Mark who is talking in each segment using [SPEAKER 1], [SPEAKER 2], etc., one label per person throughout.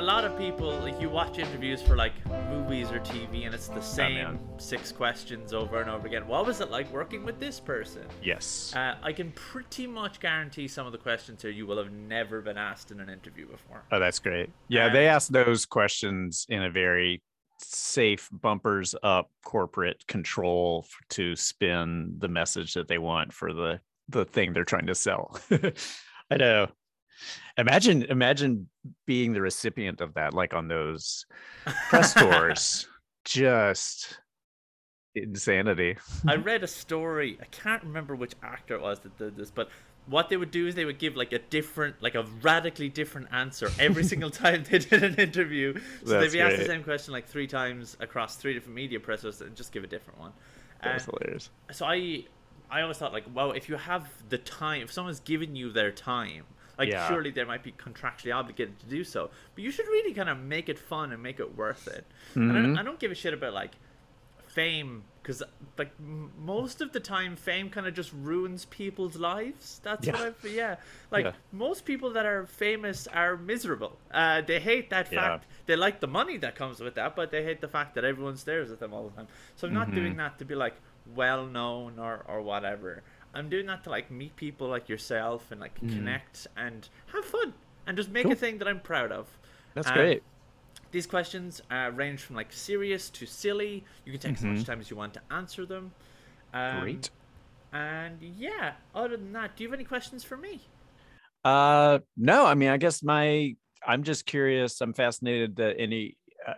[SPEAKER 1] a lot of people like you watch interviews for like movies or TV, and it's the same six questions over and over again. What was it like working with this person?
[SPEAKER 2] Yes.
[SPEAKER 1] Uh, I can pretty much guarantee some of the questions here you will have never been asked in an interview before.
[SPEAKER 2] Oh, that's great. Yeah,
[SPEAKER 1] Um,
[SPEAKER 2] they ask those questions in a very safe bumpers up corporate control to spin the message that they want for the the thing they're trying to sell. I know. Imagine imagine being the recipient of that like on those press tours. Just insanity.
[SPEAKER 1] I read a story. I can't remember which actor it was that did this, but what they would do is they would give like a different, like a radically different answer every single time they did an interview. So
[SPEAKER 2] That's
[SPEAKER 1] they'd be asked the same question like three times across three different media presses and just give a different one. Uh,
[SPEAKER 2] hilarious.
[SPEAKER 1] so I, I always thought like, well, if you have the time, if someone's given you their time. Like
[SPEAKER 2] Yeah.
[SPEAKER 1] surely they might be contractually obligated to do so, but you should really kind of make it fun and make it worth it. And I, don't,
[SPEAKER 2] Mhm.
[SPEAKER 1] I don't give a shit about like fame because like m- most of the time fame kind of just ruins people's lives that's what
[SPEAKER 2] Yeah.
[SPEAKER 1] i feel yeah like
[SPEAKER 2] Yeah.
[SPEAKER 1] most people that are famous are miserable uh they hate that
[SPEAKER 2] Yeah.
[SPEAKER 1] fact they like the money that comes with that but they hate the fact that everyone stares at them all the time so i'm not doing
[SPEAKER 2] Mm-hmm.
[SPEAKER 1] that to be like well known or or whatever i'm doing that to like meet people like yourself and like connect and have fun and just make a
[SPEAKER 2] Mm-hmm.
[SPEAKER 1] Thing that i'm proud of
[SPEAKER 2] That's
[SPEAKER 1] Um,
[SPEAKER 2] great.
[SPEAKER 1] these questions uh, range from like serious to silly. You can take as much
[SPEAKER 2] Mhm.
[SPEAKER 1] time as you want to answer them. Um,
[SPEAKER 2] Great.
[SPEAKER 1] And yeah, other than that, do you have any questions for me?
[SPEAKER 2] Uh, no, I mean, I guess my, I'm just curious. I'm fascinated that any, uh,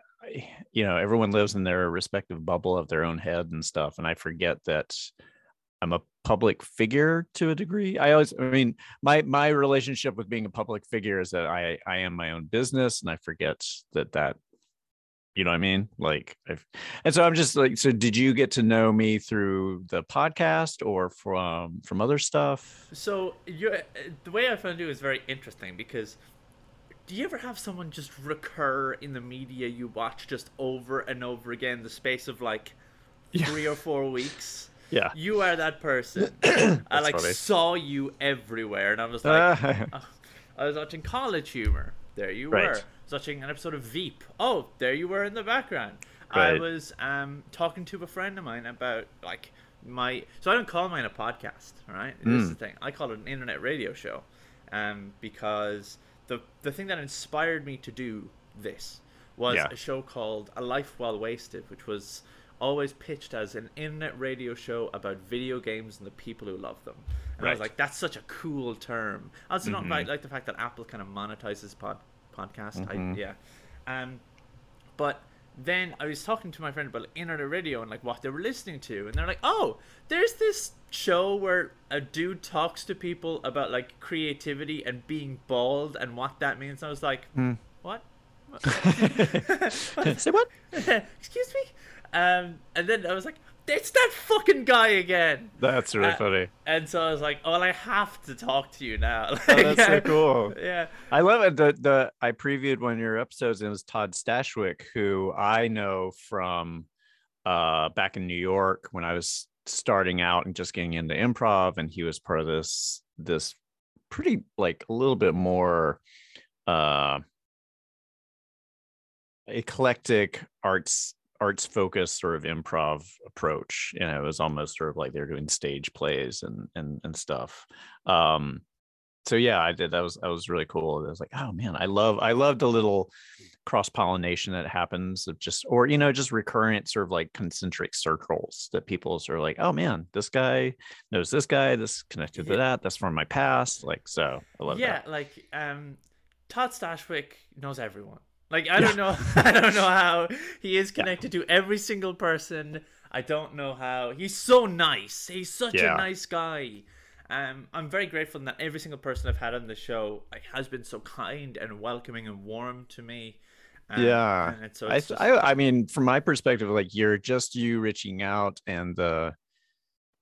[SPEAKER 2] you know, everyone lives in their respective bubble of their own head and stuff. And I forget that I'm a public figure to a degree. I always, I mean, my, my relationship with being a public figure is that I, I am my own business and I forget that that, you know what I mean? Like, I've, and so I'm just like, so did you get to know me through the podcast or from, from other stuff?
[SPEAKER 1] So you, the way I found you is very interesting because do you ever have someone just recur in the media you watch just over and over again the space of like
[SPEAKER 2] Yeah.
[SPEAKER 1] three or four weeks?
[SPEAKER 2] Yeah.
[SPEAKER 1] You are that person. I like
[SPEAKER 2] funny.
[SPEAKER 1] saw you everywhere, and I was like,
[SPEAKER 2] Uh,
[SPEAKER 1] I was watching College Humor. There you
[SPEAKER 2] Right.
[SPEAKER 1] were. I was watching an episode of Veep. Oh, there you were in the background. I was um, talking to a friend of mine about like my. So I don't call mine a podcast. All right, this is the
[SPEAKER 2] Mm.
[SPEAKER 1] thing. I call it an internet radio show, um, because the the thing that inspired me to do this was
[SPEAKER 2] Yeah.
[SPEAKER 1] a show called A Life Well Wasted, which was always pitched as an internet radio show about video games and the people who love them. And I was like, that's such a cool term. I also not
[SPEAKER 2] Mhm.
[SPEAKER 1] like, the fact that Apple kind of monetizes pod podcast.
[SPEAKER 2] Mhm.
[SPEAKER 1] I, yeah. Um, but then I was talking to my friend about internet radio and like what they were listening to, and they're like, "Oh, there's this show where a dude talks to people about like creativity and being bald and what that means." And I was like,
[SPEAKER 2] Hmm.
[SPEAKER 1] "What?
[SPEAKER 2] Say what?
[SPEAKER 1] Excuse me?" Um, and then I was like, "It's that fucking guy again."
[SPEAKER 2] That's really
[SPEAKER 1] Uh,
[SPEAKER 2] funny.
[SPEAKER 1] And so I was like, "Oh, well, I have to talk to you now."
[SPEAKER 2] Oh, that's so cool.
[SPEAKER 1] Yeah.
[SPEAKER 2] I love it. The the I previewed one of your episodes and it was Todd Stashwick, who I know from uh back in New York when I was starting out and just getting into improv, and he was part of this this pretty like a little bit more uh eclectic arts arts focused sort of improv approach and it was almost sort of like they're doing stage plays and and and stuff um so yeah i did that was that was really cool i was like oh man i love i love the little cross pollination that happens of just or you know just recurrent sort of like concentric circles that people sort of like oh man this guy knows this guy this connected
[SPEAKER 1] Yeah.
[SPEAKER 2] to that that's from my past like so i love
[SPEAKER 1] yeah,
[SPEAKER 2] that
[SPEAKER 1] like um, Todd Stashwick knows everyone. Like I don't know, I don't know how he is connected to every single person. I don't know how he's so nice. He's such
[SPEAKER 2] Yeah.
[SPEAKER 1] a nice guy. Um, I'm very grateful that every single person I've had on the show like has been so kind and welcoming and warm to me. Um,
[SPEAKER 2] Yeah.
[SPEAKER 1] and it's, so
[SPEAKER 2] I,
[SPEAKER 1] just-
[SPEAKER 2] I I mean, from my perspective, like you're just you reaching out and the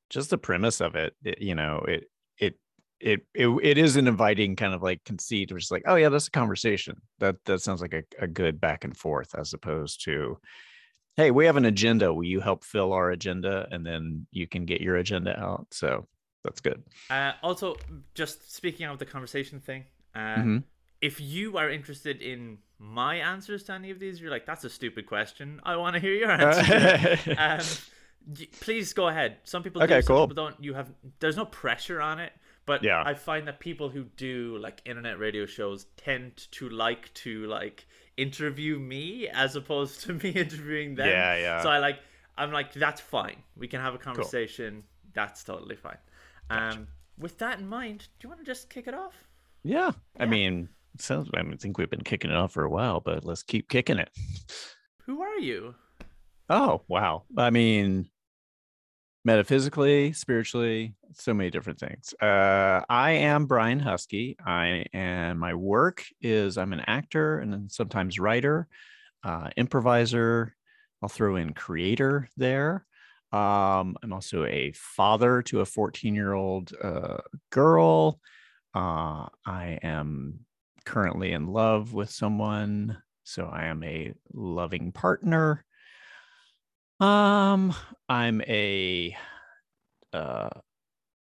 [SPEAKER 2] just the premise of it, it you know, it it it it it is an inviting kind of like conceit, which is like, oh yeah, that's a conversation. That that sounds like a, a good back and forth as opposed to hey, we have an agenda. Will you help fill our agenda? And then you can get your agenda out. So that's good.
[SPEAKER 1] Uh, also, just speaking of the conversation thing, uh,
[SPEAKER 2] Mhm.
[SPEAKER 1] if you are interested in my answers to any of these, you're like, that's a stupid question. I want to hear your answer. um, please go ahead. Some people
[SPEAKER 2] Okay,
[SPEAKER 1] do, some
[SPEAKER 2] cool.
[SPEAKER 1] people don't. You have there's no pressure on it. But
[SPEAKER 2] Yeah.
[SPEAKER 1] I find that people who do like internet radio shows tend to like to like interview me as opposed to me interviewing them.
[SPEAKER 2] Yeah, yeah.
[SPEAKER 1] So I like I'm like that's fine. We can have a conversation. That's totally fine. Um, with that in mind, do you want to just kick it off?
[SPEAKER 2] yeah. I mean, sounds. I mean, I think we've been kicking it off for a while, but let's keep kicking it.
[SPEAKER 1] Who are you?
[SPEAKER 2] Oh wow! I mean, metaphysically, spiritually, so many different things. Uh, I am Brian Huskey. I and my work is I'm an actor and then sometimes writer, uh, improviser. I'll throw in creator there. Um, I'm also a father to a 14 year old uh, girl. Uh, I am currently in love with someone, so I am a loving partner. Um, I'm a uh,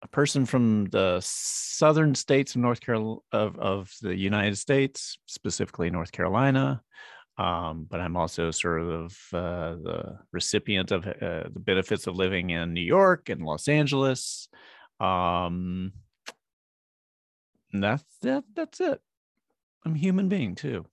[SPEAKER 2] a person from the southern states of North Carolina of, of the United States, specifically North Carolina. Um, but I'm also sort of uh, the recipient of uh, the benefits of living in New York and Los Angeles. Um, that's that, that's it. I'm a human being too.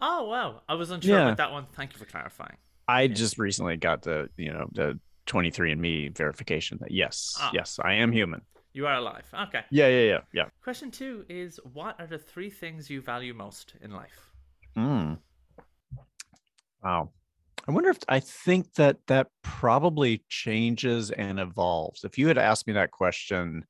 [SPEAKER 1] Oh wow, I was unsure
[SPEAKER 2] Yeah.
[SPEAKER 1] about that one. Thank you for clarifying.
[SPEAKER 2] I just recently got the, you know, the 23andMe verification that yes,
[SPEAKER 1] Ah.
[SPEAKER 2] yes, I am human.
[SPEAKER 1] You are alive. Okay.
[SPEAKER 2] Yeah, yeah, yeah, yeah.
[SPEAKER 1] Question two is: What are the three things you value most in life?
[SPEAKER 2] Mm. Wow. I wonder if I think that that probably changes and evolves. If you had asked me that question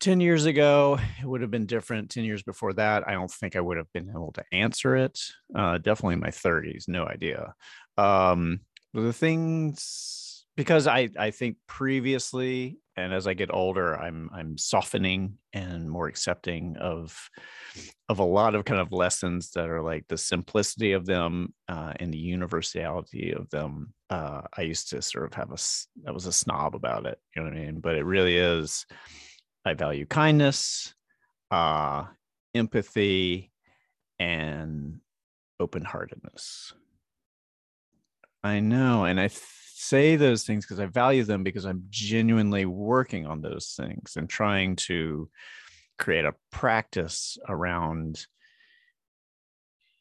[SPEAKER 2] 10 years ago, it would have been different. 10 years before that, I don't think I would have been able to answer it. Uh, definitely in my 30s, no idea. Um, the things because I I think previously and as I get older, I'm I'm softening and more accepting of of a lot of kind of lessons that are like the simplicity of them uh, and the universality of them. Uh, I used to sort of have a I was a snob about it, you know what I mean? But it really is. I value kindness, uh, empathy, and open heartedness. I know. And I say those things because I value them because I'm genuinely working on those things and trying to create a practice around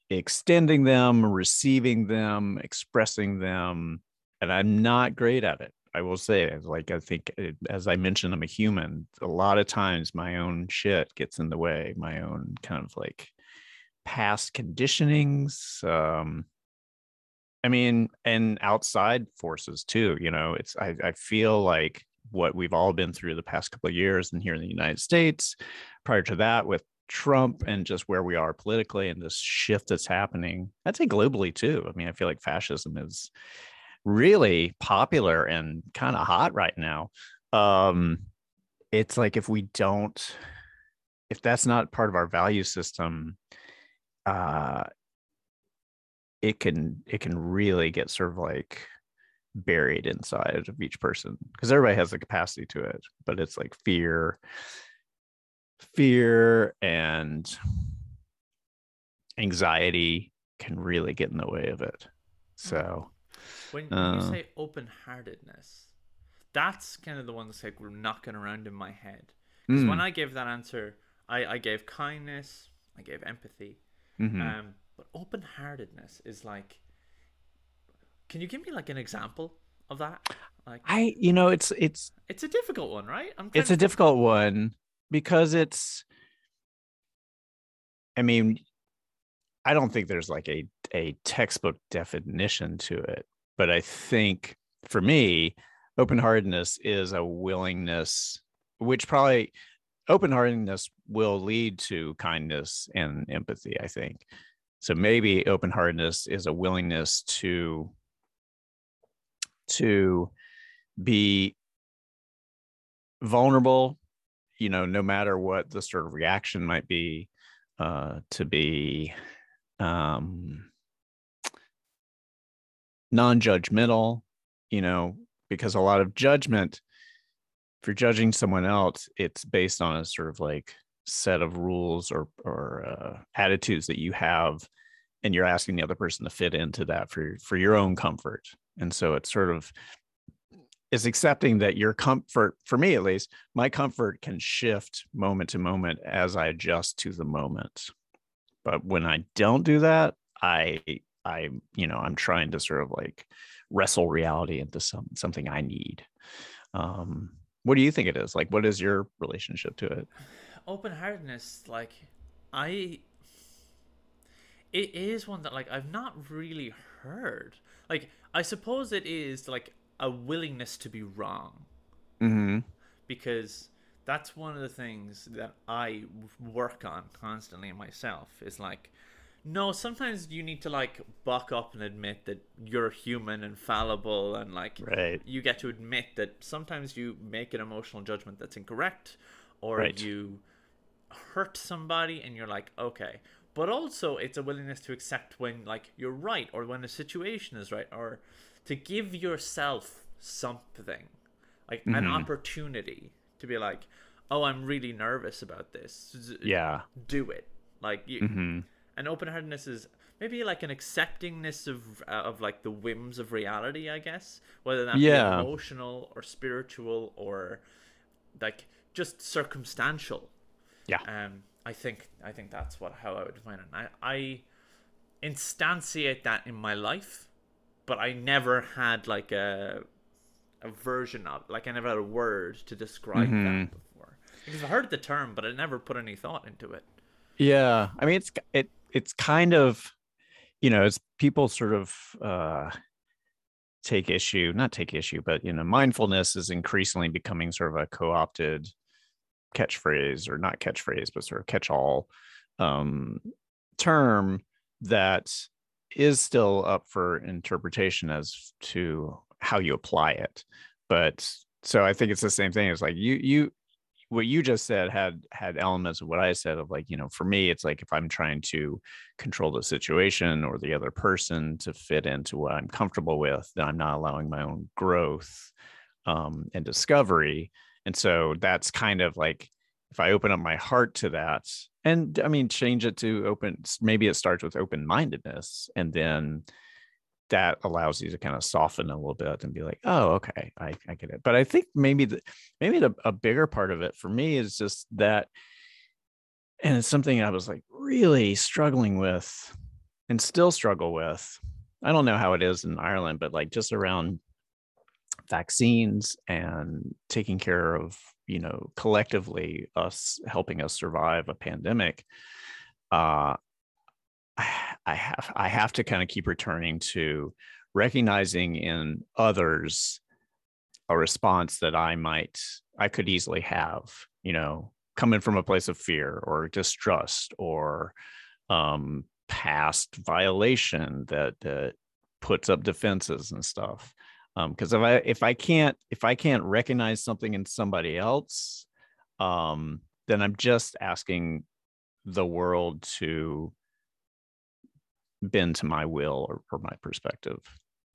[SPEAKER 2] extending them, receiving them, expressing them. And I'm not great at it. I will say, like, I think, it- as I mentioned, I'm a human. A lot of times my own shit gets in the way, my own kind of like past conditionings. Um, I mean, and outside forces too. You know, it's I, I feel like what we've all been through the past couple of years, and here in the United States, prior to that with Trump and just where we are politically and this shift that's happening. I'd say globally too. I mean, I feel like fascism is really popular and kind of hot right now. Um, it's like if we don't, if that's not part of our value system, uh, it can it can really get sort of like buried inside of each person because everybody has the capacity to it but it's like fear fear and anxiety can really get in the way of it so
[SPEAKER 1] When, when you
[SPEAKER 2] Uh.
[SPEAKER 1] say open-heartedness, that's kind of the one that's like we're knocking around in my head. Because when
[SPEAKER 2] Mm,
[SPEAKER 1] I gave that answer, I, I gave kindness, I gave empathy,
[SPEAKER 2] mhm.
[SPEAKER 1] um, but open-heartedness is like. Can you give me like an example of that? Like,
[SPEAKER 2] i you know it's it's
[SPEAKER 1] it's a difficult one, right? I'm
[SPEAKER 2] it's a difficult one because it's i mean i don't think there's like a a textbook definition to it but i think for me open-heartedness is a willingness which probably open-heartedness will lead to kindness and empathy i think. So maybe open-heartedness is a willingness to to be vulnerable you know no matter what the sort of reaction might be uh to be um non-judgmental you know because a lot of judgment if you're judging someone else it's based on a sort of like set of rules or or uh, attitudes that you have and you're asking the other person to fit into that for for your own comfort. And so it's sort of is accepting that your comfort for me at least my comfort can shift moment to moment as i adjust to the moment. But when i don't do that i i you know i'm trying to sort of like wrestle reality into some something i need. Um what do you think it is? Like what is your relationship to it?
[SPEAKER 1] Open heartedness like i it is one that like i've not really heard. Like i suppose it is like a willingness to be wrong.
[SPEAKER 2] Mm-hmm.
[SPEAKER 1] because that's one of the things that i work on constantly myself is like no sometimes you need to like buck up and admit that you're human and fallible and like
[SPEAKER 2] right.
[SPEAKER 1] you get to admit that sometimes you make an emotional judgment that's incorrect or
[SPEAKER 2] Right.
[SPEAKER 1] you hurt somebody and you're like okay but also it's a willingness to accept when like you're right or when the situation is right or to give yourself something like an
[SPEAKER 2] Mhm.
[SPEAKER 1] opportunity to be like oh i'm really nervous about this
[SPEAKER 2] yeah
[SPEAKER 1] do it like you
[SPEAKER 2] hmm
[SPEAKER 1] and open-heartedness is maybe like an acceptingness of uh, of like the whims of reality i guess whether that
[SPEAKER 2] Yeah.
[SPEAKER 1] be emotional or spiritual or like just circumstantial
[SPEAKER 2] Yeah.
[SPEAKER 1] um i think i think that's what how i would define it i i instantiate that in my life but i never had like a a version of like i never had a word to describe
[SPEAKER 2] Mhm.
[SPEAKER 1] that before because i heard the term but i never put any thought into it
[SPEAKER 2] Yeah, I mean it's it it's kind of you know, it's people sort of uh take issue, not take issue, but you know, mindfulness is increasingly becoming sort of a co-opted catchphrase or not catchphrase, but sort of catch-all um term that is still up for interpretation as to how you apply it. But so I think it's the same thing. It's like you you what you just said had had elements of what I said of like, you know, for me, it's like if I'm trying to control the situation or the other person to fit into what I'm comfortable with, then I'm not allowing my own growth um, and discovery. And so that's kind of like if I open up my heart to that, and I mean, change it to open, maybe it starts with open mindedness and then that allows you to kind of soften a little bit and be like, oh, okay, I, I get it. But I think maybe the maybe the a bigger part of it for me is just that, and it's something I was like really struggling with and still struggle with. I don't know how it is in Ireland, but like just around vaccines and taking care of, you know, collectively us helping us survive a pandemic. Uh I have I have to kind of keep returning to recognizing in others a response that I might I could easily have, you know, coming from a place of fear or distrust or um past violation that that puts up defenses and stuff. Um because if I if I can't if I can't recognize something in somebody else, um then I'm just asking the world to bend to my will or, or my perspective.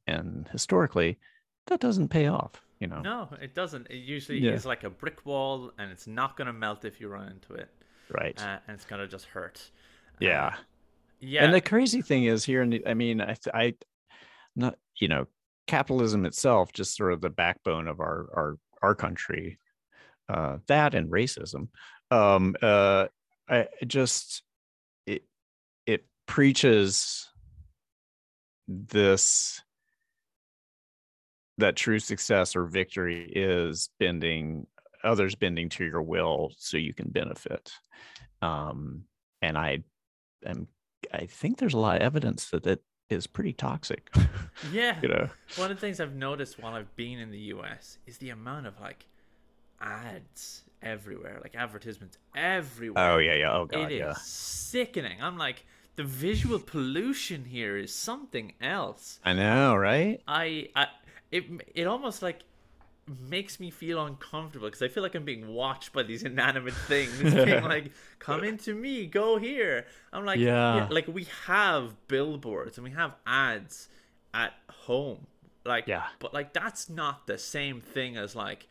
[SPEAKER 2] And historically, that doesn't pay off, you know.
[SPEAKER 1] No, it doesn't. It usually
[SPEAKER 2] Yeah.
[SPEAKER 1] is like a brick wall, and it's not going to melt if you run into it,
[SPEAKER 2] Right.
[SPEAKER 1] uh, and it's going to just hurt.
[SPEAKER 2] yeah.
[SPEAKER 1] Uh, yeah.
[SPEAKER 2] And the crazy thing is here in the, I mean, I, I not, you know, capitalism itself, just sort of the backbone of our, our, our country, uh, that and racism. Um, uh, I just, preaches this, that true success or victory is bending others bending to your will so you can benefit. Um, and I am I think there's a lot of evidence that it is pretty toxic.
[SPEAKER 1] yeah.
[SPEAKER 2] you know.
[SPEAKER 1] One of the things I've noticed while I've been in the US is the amount of like ads everywhere, like advertisements everywhere.
[SPEAKER 2] Oh yeah, yeah. Oh
[SPEAKER 1] It
[SPEAKER 2] god,
[SPEAKER 1] is
[SPEAKER 2] yeah.
[SPEAKER 1] sickening. I'm like, the visual pollution here is something else.
[SPEAKER 2] I know, right?
[SPEAKER 1] I, I it it almost like makes me feel uncomfortable because I feel like I'm being watched by these inanimate things, being like, "Come into me, go here." I'm like,
[SPEAKER 2] Yeah.
[SPEAKER 1] like we have billboards and we have ads at home, like,
[SPEAKER 2] Yeah.
[SPEAKER 1] but like that's not the same thing as like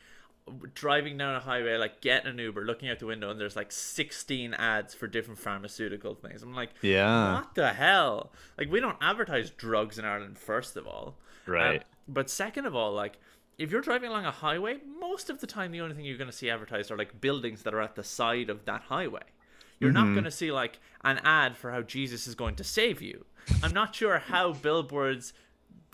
[SPEAKER 1] driving down a highway, like getting an Uber, looking out the window, and there's like 16 ads for different pharmaceutical things. I'm like,
[SPEAKER 2] Yeah.
[SPEAKER 1] what the hell? Like, we don't advertise drugs in Ireland, first of all.
[SPEAKER 2] Right.
[SPEAKER 1] Um, but second of all, like, if you're driving along a highway, most of the time the only thing you're going to see advertised are like buildings that are at the side of that highway. You're not
[SPEAKER 2] Mm-hmm.
[SPEAKER 1] going to see like an ad for how Jesus is going to save you. I'm not sure how billboards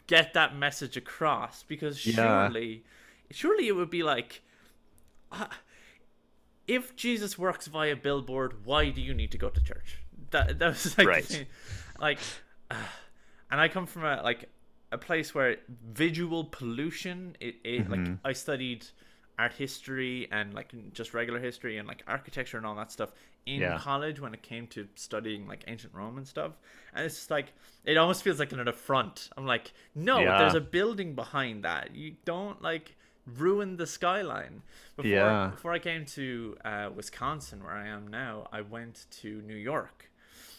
[SPEAKER 1] get that message across because
[SPEAKER 2] Yeah.
[SPEAKER 1] surely, surely it would be like, uh, if Jesus works via billboard, why do you need to go to church? That that was like,
[SPEAKER 2] Right.
[SPEAKER 1] like, uh, and I come from a like a place where visual pollution. It, it like
[SPEAKER 2] Mm-hmm.
[SPEAKER 1] I studied art history and like just regular history and like architecture and all that stuff in
[SPEAKER 2] Yeah.
[SPEAKER 1] college when it came to studying like ancient Rome and stuff. And it's just like it almost feels like an affront. I'm like, no,
[SPEAKER 2] Yeah.
[SPEAKER 1] there's a building behind that. You don't like ruin the skyline. Before
[SPEAKER 2] Yeah.
[SPEAKER 1] before I came to uh, Wisconsin, where I am now, I went to New York,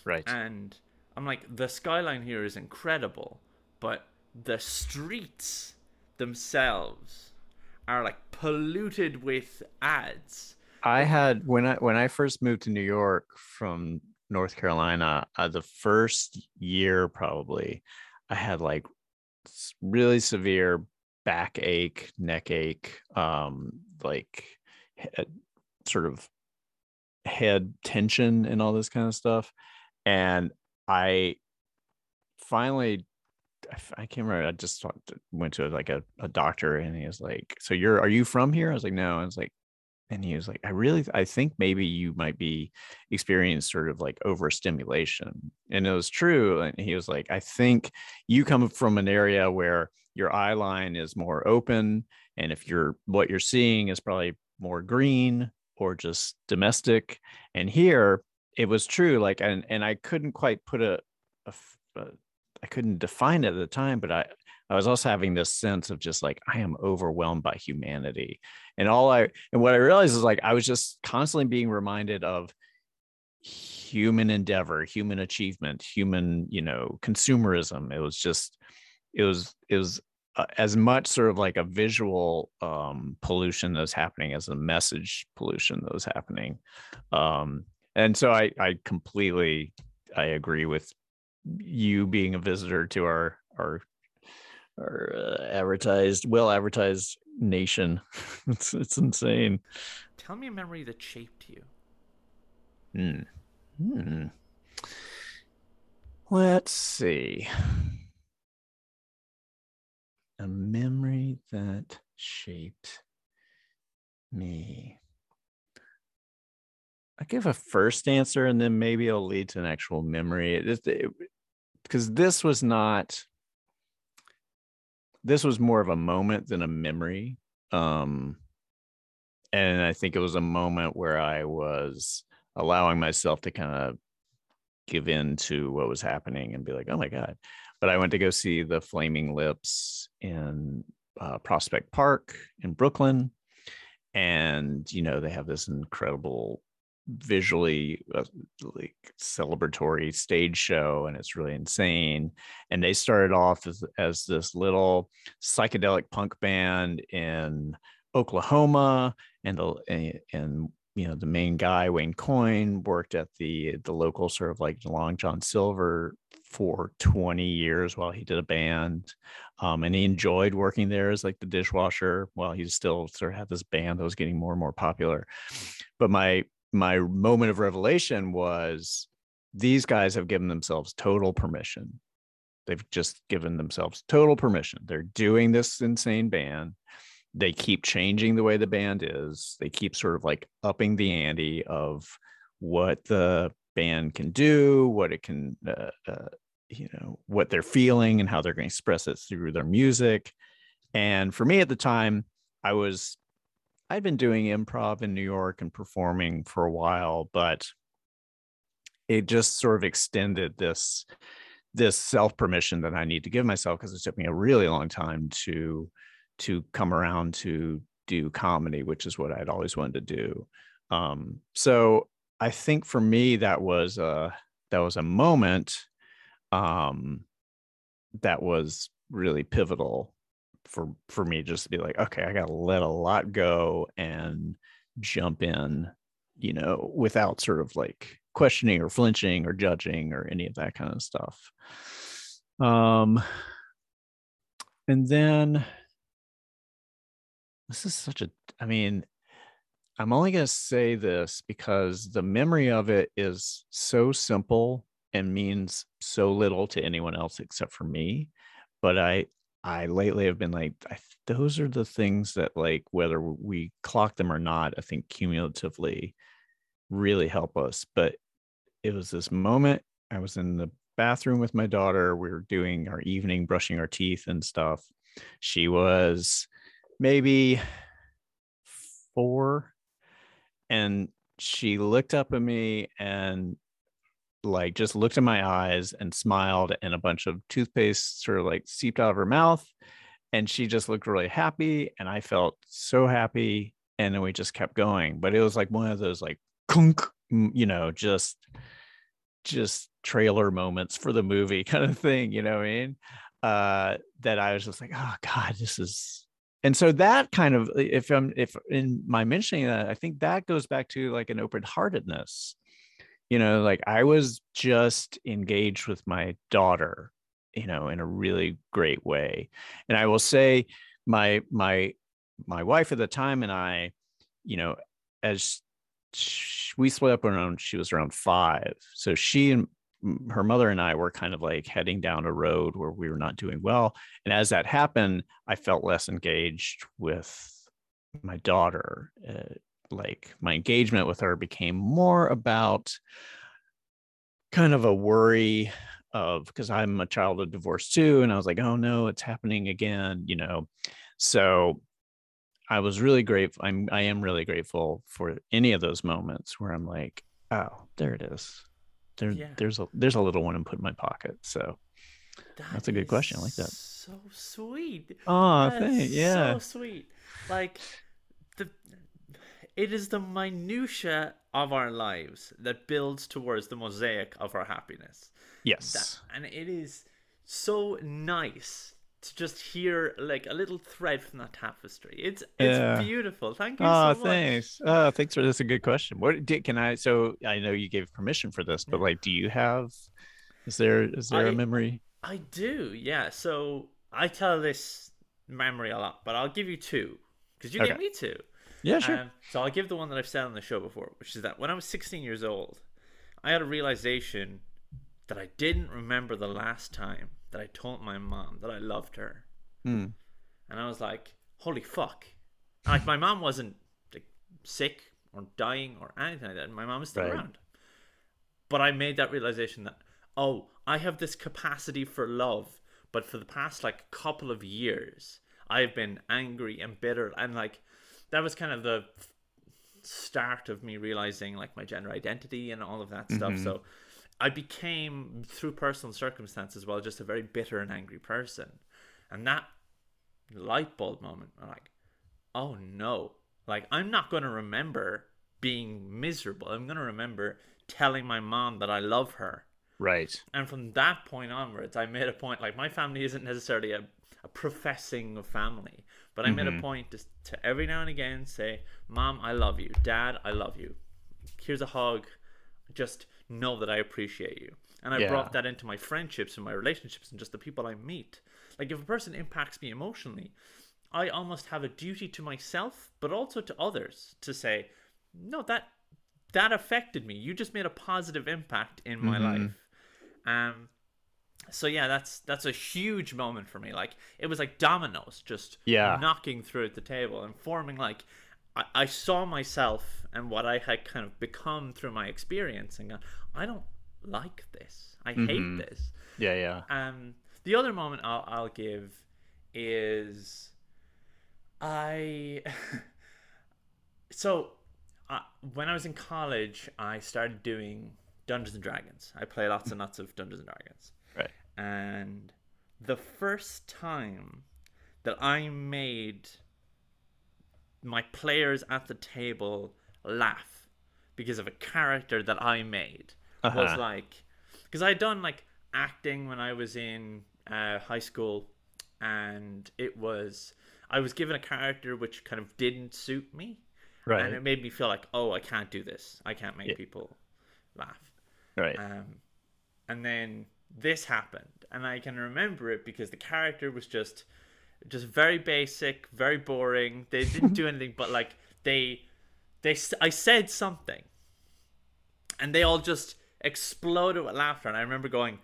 [SPEAKER 2] Right.
[SPEAKER 1] and I'm like, the skyline here is incredible, but the streets themselves are like polluted with ads.
[SPEAKER 2] I had when I when I first moved to New York from North Carolina, uh, the first year probably, I had like really severe backache, neck ache, um, like sort of head tension and all this kind of stuff, and I finally. I can't remember. I just went to like a, a doctor, and he was like, "So you're are you from here?" I was like, "No." I was like, and he was like i really i think maybe you might be experiencing sort of like overstimulation and it was true and he was like i think you come from an area where your eye line is more open and if you're what you're seeing is probably more green or just domestic. And here it was true like and and i couldn't quite put a, a a- I couldn't define it at the time but i i was also having this sense of just like i am overwhelmed by humanity. And all i and what i realized is like i was just constantly being reminded of human endeavor human achievement human you know consumerism. It was just it was it was uh, as much sort of like a visual um pollution that was happening as a message pollution that was happening um and so i i completely i agree with you being a visitor to our our our uh, advertised well advertised nation it's it's insane
[SPEAKER 1] Tell me a memory that shaped you.
[SPEAKER 2] Hmm. Hmm. Let's see. A memory that shaped me. I give a first answer and then maybe it'll lead to an actual memory. It just because this was not this was more of a moment than a memory. Um and I think it was a moment where I was allowing myself to kind of give in to what was happening and be like, oh my God. But I went to go see the Flaming Lips in uh, Prospect Park in Brooklyn. And, you know, they have this incredible visually uh, like celebratory stage show and it's really insane and they started off as, as this little psychedelic punk band in oklahoma and the and, and you know the main guy Wayne Coyne worked at the the local sort of like Long John Silver for 20 years while he did a band um, and he enjoyed working there as like the dishwasher while he still sort of had this band that was getting more and more popular. But my my moment of revelation was these guys have given themselves total permission. They've just given themselves total permission. They're doing this insane band they keep changing the way the band is. They keep sort of like upping the ante of what the band can do what it can uh, uh, you know what they're feeling and how they're going to express it through their music. And for me at the time i was i'd been doing improv in new york and performing for a while but it just sort of extended this this self permission that i need to give myself because it took me a really long time to to come around to do comedy, which is what I'd always wanted to do. Um, so I think for me that was a that was a moment um, that was really pivotal for for me just to be like, okay, I gotta let a lot go and jump in, you know, without sort of like questioning or flinching or judging or any of that kind of stuff. Um and then this is such a I mean, I'm only going to say this because the memory of it is so simple and means so little to anyone else except for me. But I, I lately have been like, I, those are the things that, like, whether we clock them or not, I think cumulatively really help us. But it was this moment I was in the bathroom with my daughter. We were doing our evening brushing our teeth and stuff. She was maybe four. And she looked up at me and like just looked in my eyes and smiled and a bunch of toothpaste sort of like seeped out of her mouth. And she just looked really happy and i felt so happy and then we just kept going. But it was like one of those like kunk, you know just just trailer moments for the movie kind of thing you know what i mean? Uh that i was just like oh god this is and so that kind of if i'm if in my mentioning that i think that goes back to like an open-heartedness. You know like i was just engaged with my daughter you know in a really great way. And i will say my my my wife at the time and i you know as we split up around she was around five. So she and her mother and I were kind of like heading down a road where we were not doing well. And as that happened, I felt less engaged with my daughter. Uh, like my engagement with her became more about kind of a worry of because I'm a child of divorce too. And I was like, oh no, it's happening again, you know. So I was really grateful. I'm I am really grateful for any of those moments where I'm like, oh, there it is there yeah. there's a there's a little one and put in my pocket. So that that's a good question. I like that.
[SPEAKER 1] So sweet.
[SPEAKER 2] Oh, thank yeah.
[SPEAKER 1] So sweet. Like the it is the minutia of our lives that builds towards the mosaic of our happiness.
[SPEAKER 2] Yes.
[SPEAKER 1] That, and it is so nice to just hear like a little thread from that tapestry. It's it's yeah. beautiful. Thank you oh,
[SPEAKER 2] so thanks. Oh, thanks for this. A good question. What did can I? So I know you gave permission for this, but like, do you have? Is there is there I, a memory?
[SPEAKER 1] I do. Yeah. So I tell this memory a lot, but I'll give you two because you okay. gave me two.
[SPEAKER 2] Yeah, sure. Um,
[SPEAKER 1] so I'll give the one that I've said on the show before, which is that when I was 16 years old, I had a realization that I didn't remember the last time that I told my mom that I loved her.
[SPEAKER 2] Mm.
[SPEAKER 1] And I was like, holy fuck. like, my mom wasn't like, sick or dying or anything like that. My mom is still right. around. But I made that realization that, oh, I have this capacity for love. But for the past, like, couple of years, I've been angry and bitter. And, like, that was kind of the start of me realizing, like, my gender identity and all of that mm-hmm. stuff. So, I became through personal circumstances well just a very bitter and angry person. And that light bulb moment, I'm like, oh no. Like I'm not gonna remember being miserable. I'm gonna remember telling my mom that I love her.
[SPEAKER 2] Right.
[SPEAKER 1] And from that point onwards, I made a point like my family isn't necessarily a, a professing family, but I mm-hmm. made a mm-hmm. point to, to every now and again say, Mom, I love you. Dad, I love you. Here's a hug. Just know that I appreciate you. And I yeah. brought that into my friendships and my relationships and just the people I meet. Like if a person impacts me emotionally, I almost have a duty to myself, but also to others to say, no, that that affected me. You just made a positive impact in my mm-hmm. life. Um so yeah, that's that's a huge moment for me. Like it was like dominoes just
[SPEAKER 2] yeah.
[SPEAKER 1] knocking through at the table and forming like I, I saw myself and what I had kind of become through my experience and gone, I don't like this. I mm-hmm. hate this.
[SPEAKER 2] Yeah, yeah.
[SPEAKER 1] Um, the other moment I'll, I'll give is I. so, uh, when I was in college, I started doing Dungeons and Dragons. I play lots and lots of Dungeons and Dragons.
[SPEAKER 2] Right.
[SPEAKER 1] And the first time that I made my players at the table laugh because of a character that I made uh-huh. was like because I had done like acting when I was in uh, high school and it was I was given a character which kind of didn't suit me,
[SPEAKER 2] right
[SPEAKER 1] and it made me feel like, oh, I can't do this. I can't make
[SPEAKER 2] Yeah.
[SPEAKER 1] people laugh.
[SPEAKER 2] right
[SPEAKER 1] Um, and then this happened, and I can remember it because the character was just, just very basic, very boring. They didn't do anything, but like they, they, I said something, and they all just exploded with laughter. And I remember going,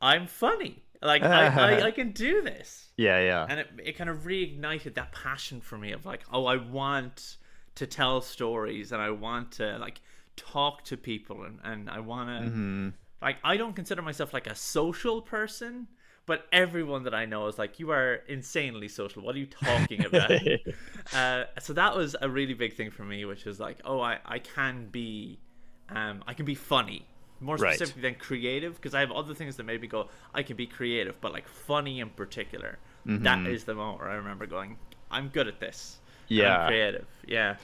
[SPEAKER 1] "I'm funny. Like I, I, I can do this."
[SPEAKER 2] yeah yeah
[SPEAKER 1] and it, it kind of reignited that passion for me of like oh i want to tell stories and i want to like talk to people and, and i want to
[SPEAKER 2] Mhm.
[SPEAKER 1] like i don't consider myself like a social person but everyone that i know is like you are insanely social what are you talking about uh, so that was a really big thing for me which is like oh i, I can be um, i can be funny more
[SPEAKER 2] Right.
[SPEAKER 1] specifically than creative because i have other things that made me go i can be creative but like funny in particular that
[SPEAKER 2] Mhm.
[SPEAKER 1] is the moment where i remember going i'm good at this
[SPEAKER 2] yeah
[SPEAKER 1] creative yeah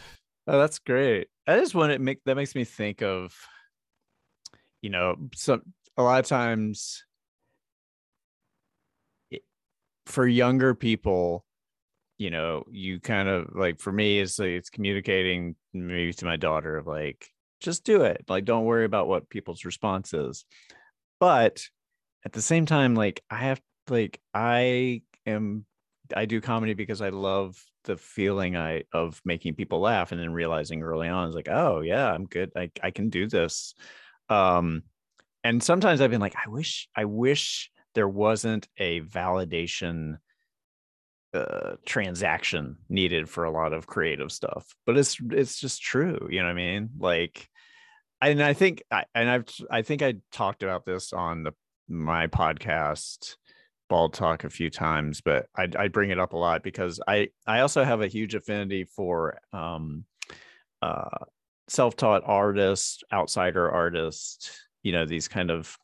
[SPEAKER 2] Oh, that's great. I just want to make that makes me think of, you know, some a lot of times for younger people, you know, you kind of like for me, it's like it's communicating maybe to my daughter of like, just do it. Like, don't worry about what people's response is. But at the same time, like I have like I am I do comedy because I love the feeling I of making people laugh and then realizing early on is like, oh yeah, I'm good. I I can do this. Um and sometimes I've been like, I wish, I wish there wasn't a validation uh transaction needed for a lot of creative stuff. But it's it's just true, you know what I mean? Like and I think I and I've I think I talked about this on the my podcast bald talk a few times but I, I bring it up a lot because i i also have a huge affinity for um uh self-taught artists outsider artists you know these kind of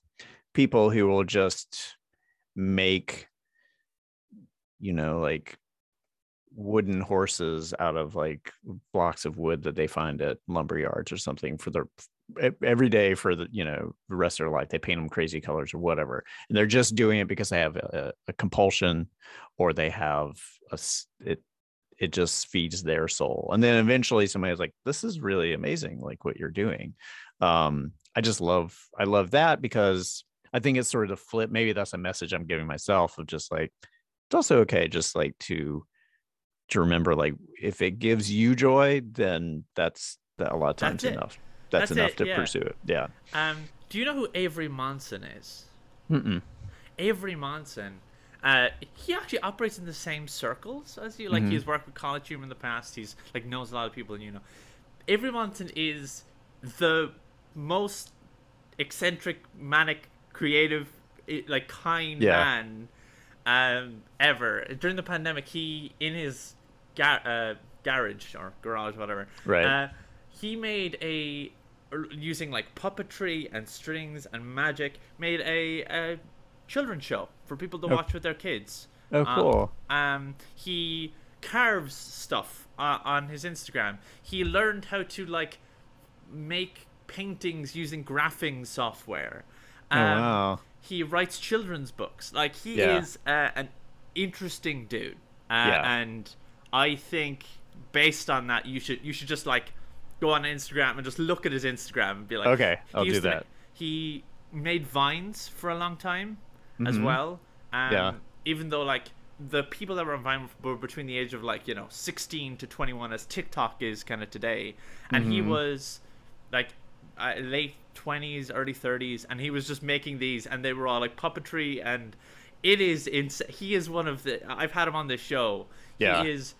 [SPEAKER 2] people who will just make you know like wooden horses out of like blocks of wood that they find at lumber yards or something for their every day for the you know the rest of their life. They paint them crazy colors or whatever. And they're just doing it because they have a, a compulsion or they have a it it just feeds their soul. And then eventually somebody's like this is really amazing like what you're doing. Um i just love i love that because i think it's sort of the flip maybe that's a message i'm giving myself of just like it's also okay just like to to remember like if it gives you joy then that's that a lot of times
[SPEAKER 1] That's
[SPEAKER 2] enough that's,
[SPEAKER 1] That's
[SPEAKER 2] enough
[SPEAKER 1] it,
[SPEAKER 2] to
[SPEAKER 1] yeah.
[SPEAKER 2] pursue it yeah
[SPEAKER 1] um do you know who avery monsen is
[SPEAKER 2] Mm-mm.
[SPEAKER 1] Avery Monsen, uh, he actually operates in the same circles as you. Like
[SPEAKER 2] Mhm.
[SPEAKER 1] he's worked with College Humor in the past. He's like knows a lot of people, and you know, Avery Monsen is the most eccentric, manic, creative, like kind
[SPEAKER 2] Yeah.
[SPEAKER 1] man um, ever. During the pandemic, he in his gar- uh, garage or garage, whatever.
[SPEAKER 2] Right.
[SPEAKER 1] Uh, he made a using like puppetry and strings and magic made a, a children's show for people to
[SPEAKER 2] Oh.
[SPEAKER 1] watch with their kids.
[SPEAKER 2] oh
[SPEAKER 1] Um,
[SPEAKER 2] cool
[SPEAKER 1] Um, he carves stuff uh, on his Instagram. He learned how to like make paintings using graphing software.
[SPEAKER 2] Oh
[SPEAKER 1] Um,
[SPEAKER 2] wow
[SPEAKER 1] He writes children's books. Like he
[SPEAKER 2] Yeah.
[SPEAKER 1] is uh, an interesting dude. Uh,
[SPEAKER 2] Yeah.
[SPEAKER 1] And I think based on that, you should you should just like go on Instagram and just look at his Instagram and be like,
[SPEAKER 2] Okay,
[SPEAKER 1] he
[SPEAKER 2] I'll do that.
[SPEAKER 1] he made vines for a long time as
[SPEAKER 2] Mhm.
[SPEAKER 1] well. Um,
[SPEAKER 2] Yeah.
[SPEAKER 1] Even though like the people that were on Vine were between the age of like you know 16 to 21, as TikTok is kind of today, and he
[SPEAKER 2] Mhm.
[SPEAKER 1] was like uh, late 20s, early 30s, and he was just making these, and they were all like puppetry, and it is ins- He is one of the. I've had him on this show.
[SPEAKER 2] Yeah.
[SPEAKER 1] He is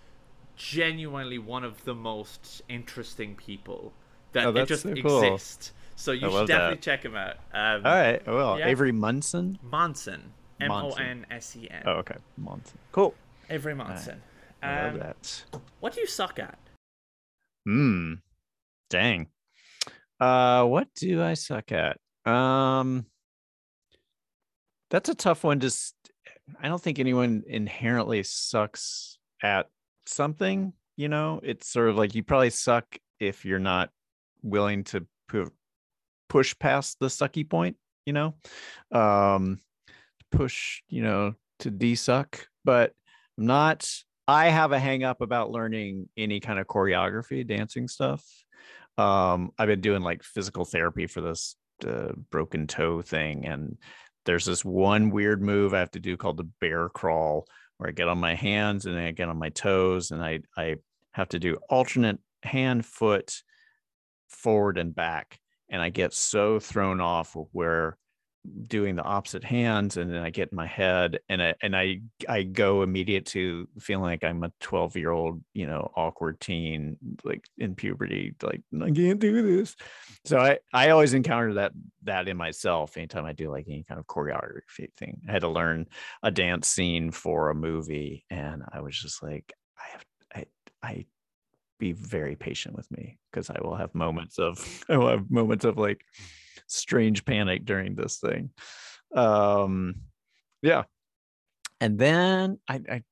[SPEAKER 1] genuinely one of the most interesting people that
[SPEAKER 2] Oh,
[SPEAKER 1] just
[SPEAKER 2] so cool.
[SPEAKER 1] exist. So you
[SPEAKER 2] I
[SPEAKER 1] should definitely
[SPEAKER 2] that.
[SPEAKER 1] check him out. Um,
[SPEAKER 2] all right well
[SPEAKER 1] yeah.
[SPEAKER 2] avery munson
[SPEAKER 1] Monsen. M. O N S E N.
[SPEAKER 2] oh okay munson cool
[SPEAKER 1] Avery Monsen.
[SPEAKER 2] i love
[SPEAKER 1] Um,
[SPEAKER 2] that
[SPEAKER 1] what do you suck at?
[SPEAKER 2] Hmm. Dang. Uh what do I suck at? Um That's a tough one just I don't think anyone inherently sucks at something, you know? It's sort of like you probably suck if you're not willing to pu- push past the sucky point, you know? Um push, you know, to de-suck but I'm not. I have a hang up about learning any kind of choreography, dancing stuff. Um, I've been doing like physical therapy for this uh, broken toe thing, and there's this one weird move I have to do called the bear crawl, where I get on my hands and then I get on my toes, and I I have to do alternate hand, foot, forward and back, and I get so thrown off where doing the opposite hands and then I get in my head and I and I I go immediate to feeling like I'm a 12 year old, you know, awkward teen like in puberty, like I can't do this. So I I always encounter that that in myself anytime I do like any kind of choreography thing. I had to learn a dance scene for a movie and I was just like I have I I be very patient with me because I will have moments of I will have moments of like strange panic during this thing. Um, yeah, and then I, I,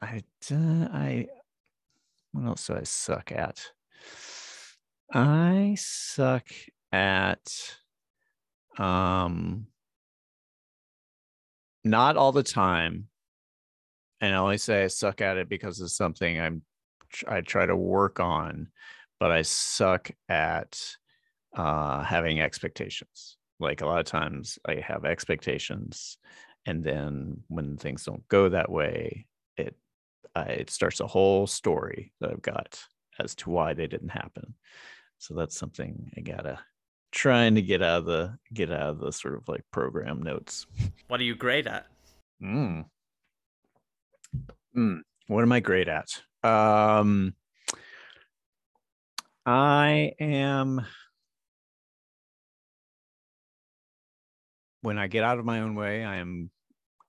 [SPEAKER 2] I, I, what else do I suck at? I suck at, um, not all the time, and I only say I suck at it because it's something I'm, I try to work on, but I suck at uh, having expectations. Like a lot of times I have expectations, and then when things don't go that way, it uh, it starts a whole story that I've got as to why they didn't happen. So that's something I gotta trying to get out of the get out of the sort of like program notes.
[SPEAKER 1] What are you great at?
[SPEAKER 2] Mm. Mm. What am I great at? Um, I am when I get out of my own way, I am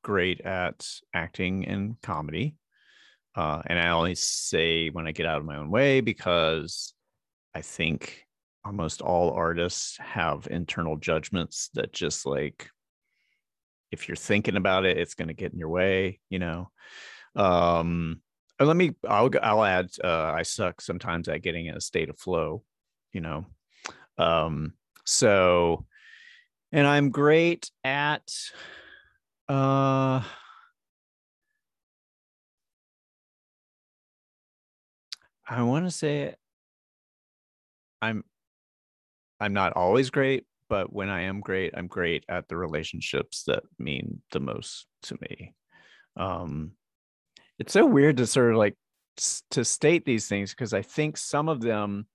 [SPEAKER 2] great at acting and comedy. Uh, and I always say when I get out of my own way because I think almost all artists have internal judgments that just like if you're thinking about it, it's going to get in your way, you know. Um, let me, I'll, I'll add, uh, I suck sometimes at getting in a state of flow, you know. Um, so and I'm great at uh I want to say I'm I'm not always great, but when I am great, I'm great at the relationships that mean the most to me. Um it's so weird to sort of like to state these things because I think some of them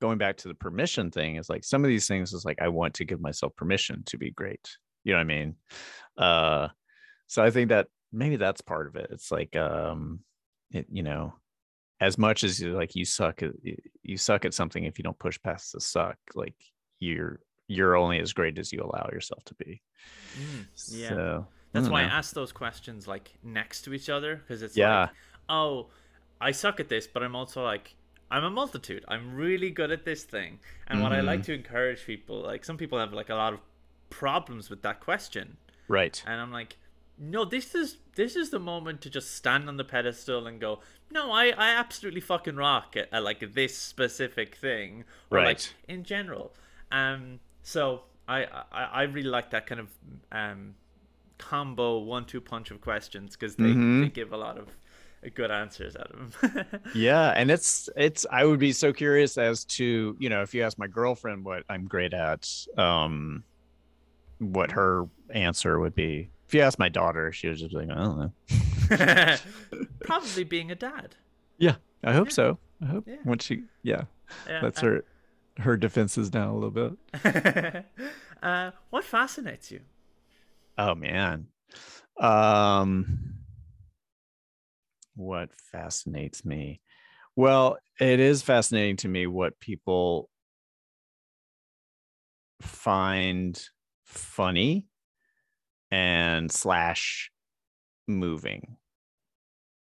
[SPEAKER 2] going back to the permission thing is like some of these things is like I want to give myself permission to be great. You know what I mean? Uh so I think that maybe that's part of it. It's like um it, you know, as much as you like you suck at you suck at something if you don't push past the suck, like you're you're only as great as you allow yourself to be.
[SPEAKER 1] Mm, yeah. So, that's why know. I ask those questions like next to each other because it's yeah. like, oh, I suck at this, but I'm also like I'm a multitude. I'm really good at this thing. And mm-hmm. what I like mm-hmm. to encourage people, like some people have like a lot of problems with that question.
[SPEAKER 2] Right.
[SPEAKER 1] And I'm like, no, this is this is the moment to just stand on the pedestal and go, no, I, I absolutely fucking rock at, at like this specific thing. Or right. like in general. Um so I, I, I really like that kind of um combo one two punch of questions because they, mm-hmm. they give a lot of good answers out of him.
[SPEAKER 2] yeah, and it's it's I would be so curious as to, you know, if you ask my girlfriend what I'm great at, um what her answer would be. If you ask my daughter, she was just like, I don't
[SPEAKER 1] know. Probably being a dad.
[SPEAKER 2] Yeah, I hope yeah. so. I hope yeah. once she yeah. yeah that's uh, her her defenses down a little
[SPEAKER 1] bit. uh what fascinates you?
[SPEAKER 2] Oh man. Um what fascinates me? Well, it is fascinating to me what people find funny and slash moving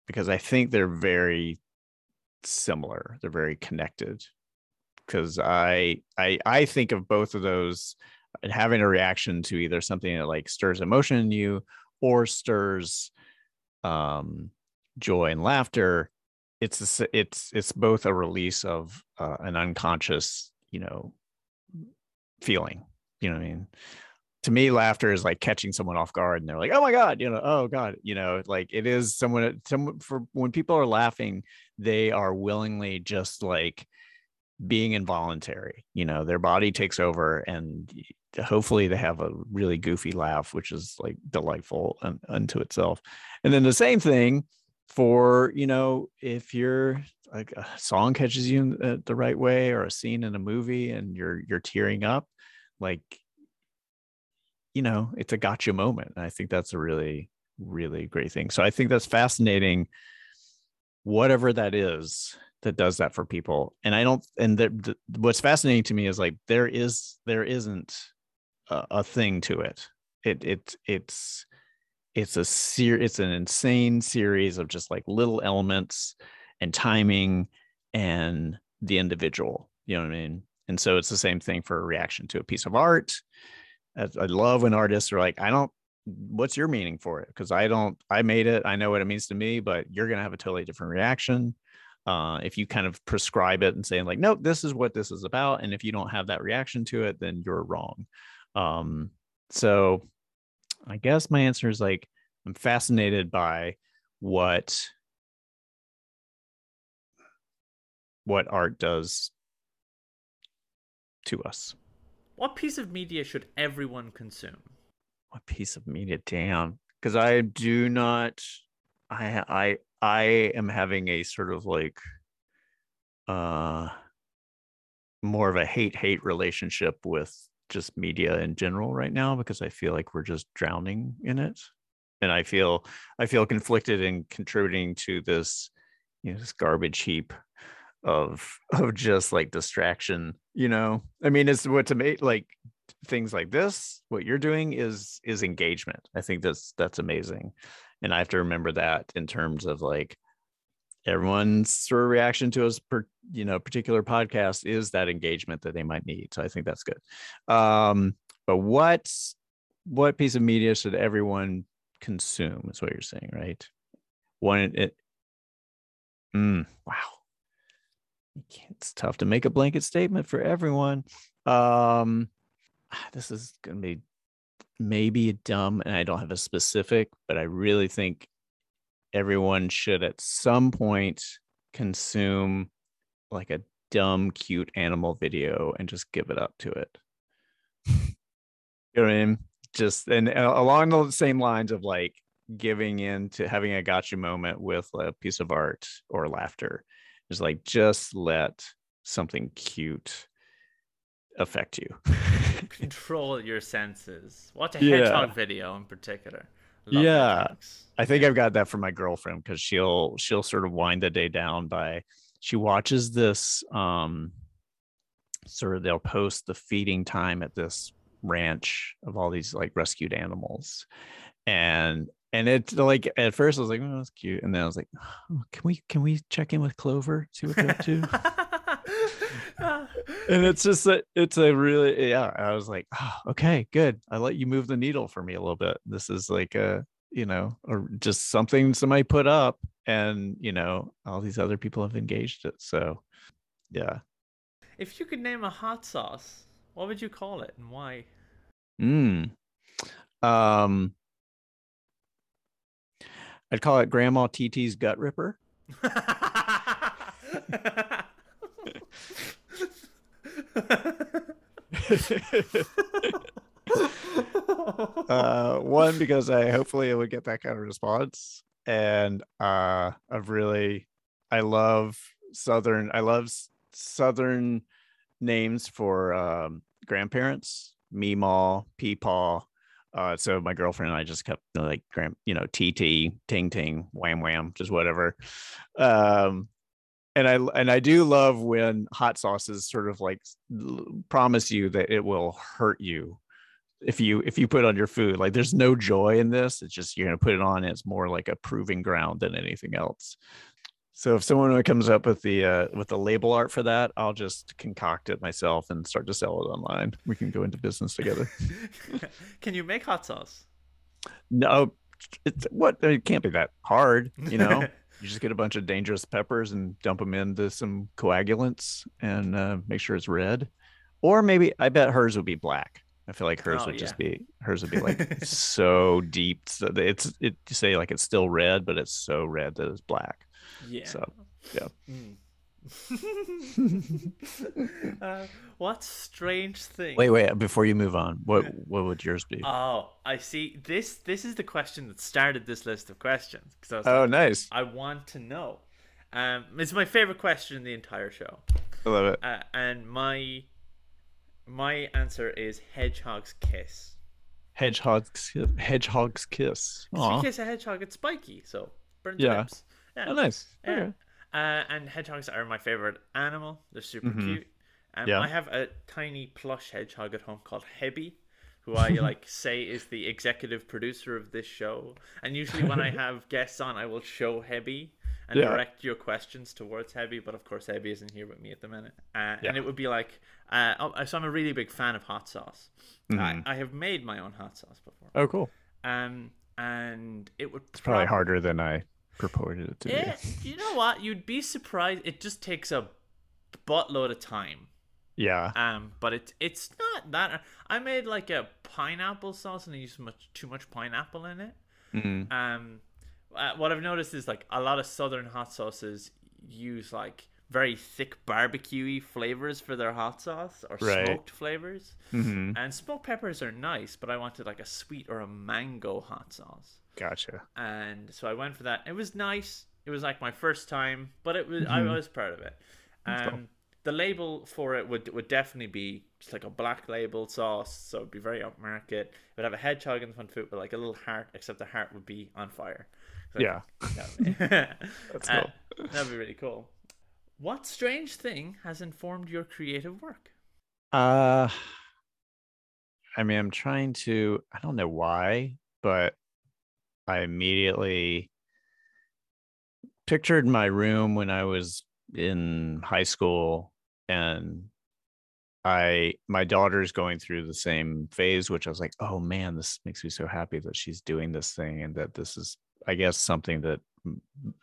[SPEAKER 2] because I think they're very similar. They're very connected because I I I think of both of those and having a reaction to either something that like stirs emotion in you or stirs um joy and laughter it's a, it's it's both a release of uh, an unconscious you know feeling you know i mean? To me laughter is like catching someone off guard and they're like oh my god you know oh god you know like it is someone someone for when people are laughing they are willingly just like being involuntary you know their body takes over and hopefully they have a really goofy laugh which is like delightful un, unto itself. And then the same thing for you know if you're like a song catches you in the, uh, the right way or a scene in a movie and you're you're tearing up like you know it's a gotcha moment and i think that's a really really great thing. So i think that's fascinating whatever that is that does that for people. And i don't and the, the, what's fascinating to me is like there is there isn't a, a thing to it. It it it's it's a ser- it's an insane series of just like little elements and timing and the individual you know what i mean and so it's the same thing for a reaction to a piece of art I love when artists are like, I don't, what's your meaning for it? Because I don't, I made it, I know what it means to me, but you're going to have a totally different reaction. Uh, if you kind of prescribe it and saying like, nope, this is what this is about, and if you don't have that reaction to it, then you're wrong. Um, so, I guess my answer is like, I'm fascinated by what what art does to us.
[SPEAKER 1] What piece of media should everyone consume?
[SPEAKER 2] What piece of media? Damn, because I do not. I I I am having a sort of like, uh, more of a hate hate relationship with just media in general right now because I feel like we're just drowning in it, and I feel I feel conflicted in contributing to this, you know, this garbage heap of of just like distraction you know? I mean it's what to make like things like this what you're doing is is engagement. I think that's that's amazing. And i have to remember that in terms of like everyone's sort of reaction to us per you know particular podcast is that engagement that they might need so i think that's good. Um but what what piece of media should everyone consume is what you're saying right? One it mm, wow. It's tough to make a blanket statement for everyone. Um, this is to be maybe dumb, and I don't have a specific, but I really think everyone should at some point consume like a dumb, cute animal video and just give it up to it. you know what I mean? Just and uh, along the same lines of like giving in to having a gotcha moment with a piece of art or laughter is like just let something cute affect you.
[SPEAKER 1] Control your senses. Watch a yeah. hedgehog video in particular.
[SPEAKER 2] Love yeah. I think I've got that from my girlfriend because she'll she'll sort of wind the day down by she watches this um sort of they'll post the feeding time at this ranch of all these like rescued animals and and it's like at first I was like, oh, that's cute, and then I was like, oh, can we can we check in with Clover, see what they're up to? and it's just that it's a really yeah. I was like, oh, okay, good. I let you move the needle for me a little bit. This is like a you know, or just something somebody put up, and you know, all these other people have engaged it. So, yeah.
[SPEAKER 1] If you could name a hot sauce, what would you call it and why?
[SPEAKER 2] Hmm. Um I'd call it Grandma TT's gut ripper. uh, one because I hopefully I would get that kind of response, and uh, I've really I love southern I love southern names for um, grandparents, Meemaw, Peepaw, uh, so my girlfriend and I just kept like, you know, TT, Ting Ting, Wham Wham, just whatever. Um, and I and I do love when hot sauces sort of like promise you that it will hurt you if you if you put on your food. Like there's no joy in this. It's just you're gonna put it on. it's more like a proving ground than anything else. So if someone comes up with the uh, with the label art for that, I'll just concoct it myself and start to sell it online. We can go into business together.
[SPEAKER 1] can you make hot sauce?
[SPEAKER 2] No, it's what it can't be that hard, you know. you just get a bunch of dangerous peppers and dump them into some coagulants and uh, make sure it's red, or maybe I bet hers would be black. I feel like hers
[SPEAKER 1] Oh,
[SPEAKER 2] would just be hers would be like so deep. So it's it you say like it's still red, but it's so red that it's black.
[SPEAKER 1] Yeah.
[SPEAKER 2] So yeah.
[SPEAKER 1] Mm. uh, what strange thing?
[SPEAKER 2] Wait, wait. Before you move on, what what would yours be?
[SPEAKER 1] Oh, I see. This this is the question that started this list of questions. I
[SPEAKER 2] oh,
[SPEAKER 1] like,
[SPEAKER 2] nice.
[SPEAKER 1] I want to know. Um, it's my favorite question in the entire show,
[SPEAKER 2] I love it.
[SPEAKER 1] uh, and my my answer is hedgehog's kiss.
[SPEAKER 2] Hedgehog's hedgehog's kiss.
[SPEAKER 1] If you kiss a hedgehog, it's spiky, so burns
[SPEAKER 2] Yeah.
[SPEAKER 1] lips. Yeah.
[SPEAKER 2] Oh, nice.
[SPEAKER 1] Yeah.
[SPEAKER 2] Okay.
[SPEAKER 1] Uh, and hedgehogs are my favorite animal. They're super
[SPEAKER 2] Mhm.
[SPEAKER 1] cute. Um,
[SPEAKER 2] Yeah.
[SPEAKER 1] I have a tiny plush hedgehog at home called Hebby, who I like say is the executive producer of this show. And usually when I have guests on, I will show Hebby and
[SPEAKER 2] Yeah.
[SPEAKER 1] direct your questions towards Hebby. But of course, Hebby isn't here with me at the minute. Uh,
[SPEAKER 2] Yeah.
[SPEAKER 1] And it would be like, uh, oh, so I'm a really big fan of hot sauce.
[SPEAKER 2] Mhm.
[SPEAKER 1] I, I have made my own hot sauce before.
[SPEAKER 2] Oh, cool.
[SPEAKER 1] Um, and it would
[SPEAKER 2] It's probably
[SPEAKER 1] prob-
[SPEAKER 2] harder than I purported it to
[SPEAKER 1] yeah,
[SPEAKER 2] be.
[SPEAKER 1] you know what? You'd be surprised. It just takes a buttload of time.
[SPEAKER 2] Yeah.
[SPEAKER 1] Um, but it's it's not that. I made like a pineapple sauce and I used much too much pineapple in it.
[SPEAKER 2] Mhm.
[SPEAKER 1] Um, uh, what I've noticed is like a lot of southern hot sauces use like very thick barbecue flavors for their hot sauce or
[SPEAKER 2] Right.
[SPEAKER 1] smoked flavors.
[SPEAKER 2] Mhm.
[SPEAKER 1] And smoked peppers are nice, but I wanted like a sweet or a mango hot sauce
[SPEAKER 2] Gotcha.
[SPEAKER 1] and so I went for that. It was nice. It was like my first time, but it was I
[SPEAKER 2] Mhm.
[SPEAKER 1] was proud of it. Um,
[SPEAKER 2] cool.
[SPEAKER 1] the label for it would would definitely be just like a black label sauce, so it'd be very upmarket. It would have a hedgehog in the front foot with like a little heart, except the heart would be on fire. So
[SPEAKER 2] Yeah.
[SPEAKER 1] that would Uh,
[SPEAKER 2] cool.
[SPEAKER 1] that'd be really cool. What strange thing has informed your creative work?
[SPEAKER 2] Uh I mean, I'm trying to I don't know why, but I immediately pictured my room when I was in high school and I my daughter's going through the same phase, which I was like, oh man, this makes me so happy that she's doing this thing and that this is, I guess, something that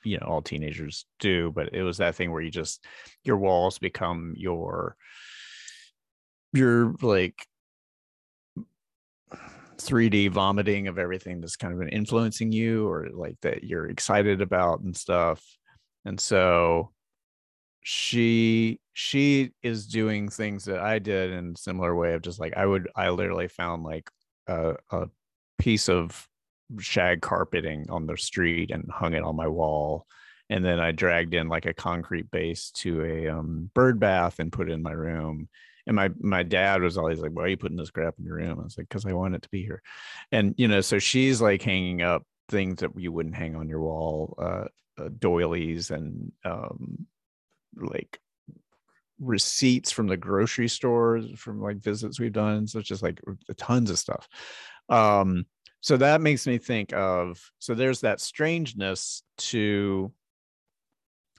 [SPEAKER 2] you know all teenagers do. But it was that thing where you just your walls become your your like 3D vomiting of everything that's kind of been influencing you or like that you're excited about and stuff. And so she she is doing things that I did in similar way of just like I would I literally found like a, a piece of shag carpeting on the street and hung it on my wall and then I dragged in like a concrete base to a um, bird bath and put it in my room and my my dad was always like why are you putting this crap in your room? I was like because I want it to be here and you know so she's like hanging up things that you wouldn't hang on your wall uh, uh doilies and um like receipts from the grocery stores from like visits we've done so it's just like tons of stuff. Um so that makes me think of so there's that strangeness to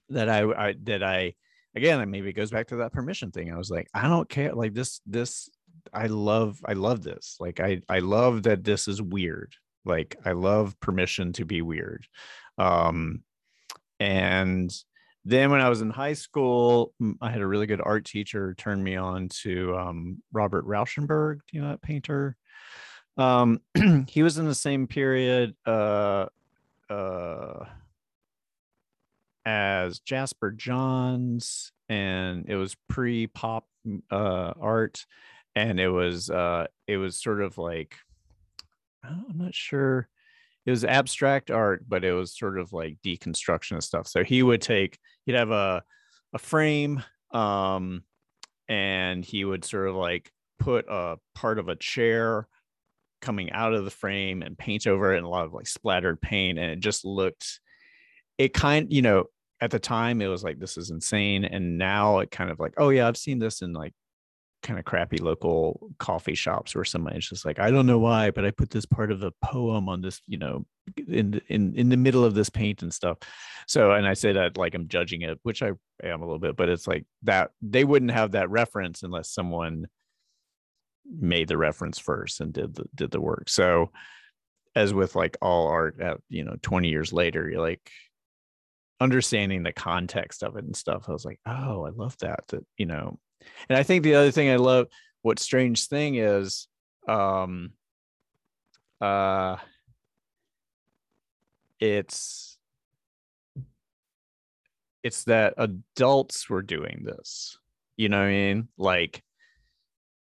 [SPEAKER 2] that i i that i again maybe it goes back to that permission thing i was like i don't care like this this i love i love this like i i love that this is weird like i love permission to be weird um and then when I was in high school, i had a really good art teacher turn me on to um, Robert Rauschenberg. Do you know that painter? Um, he was in the same period uh, uh, as Jasper Johns, and it was pre-pop uh, art, and it was uh, it was sort of like I'm not sure it was abstract art, but it was sort of like deconstruction of stuff. So he would take, he'd have a a frame, um, and he would sort of like put a part of a chair coming out of the frame and paint over it and a lot of like splattered paint, and it just looked, it kind, you know, at the time it was like this is insane, and now it kind of like, oh yeah, I've seen this in like kind of crappy local coffee shops where somebody's just like, I don't know why, but I put this part of a poem on this, you know, in in in the middle of this paint and stuff. So, and I say that like I'm judging it, which I am a little bit, but it's like that they wouldn't have that reference unless someone made the reference first and did the did the work. So, as with like all art, at you know, 20 years later, you're like understanding the context of it and stuff. I was like, oh, I love that. That you know, and I think the other thing I love, what strange thing is, um uh it's it's that adults were doing this you know what i mean like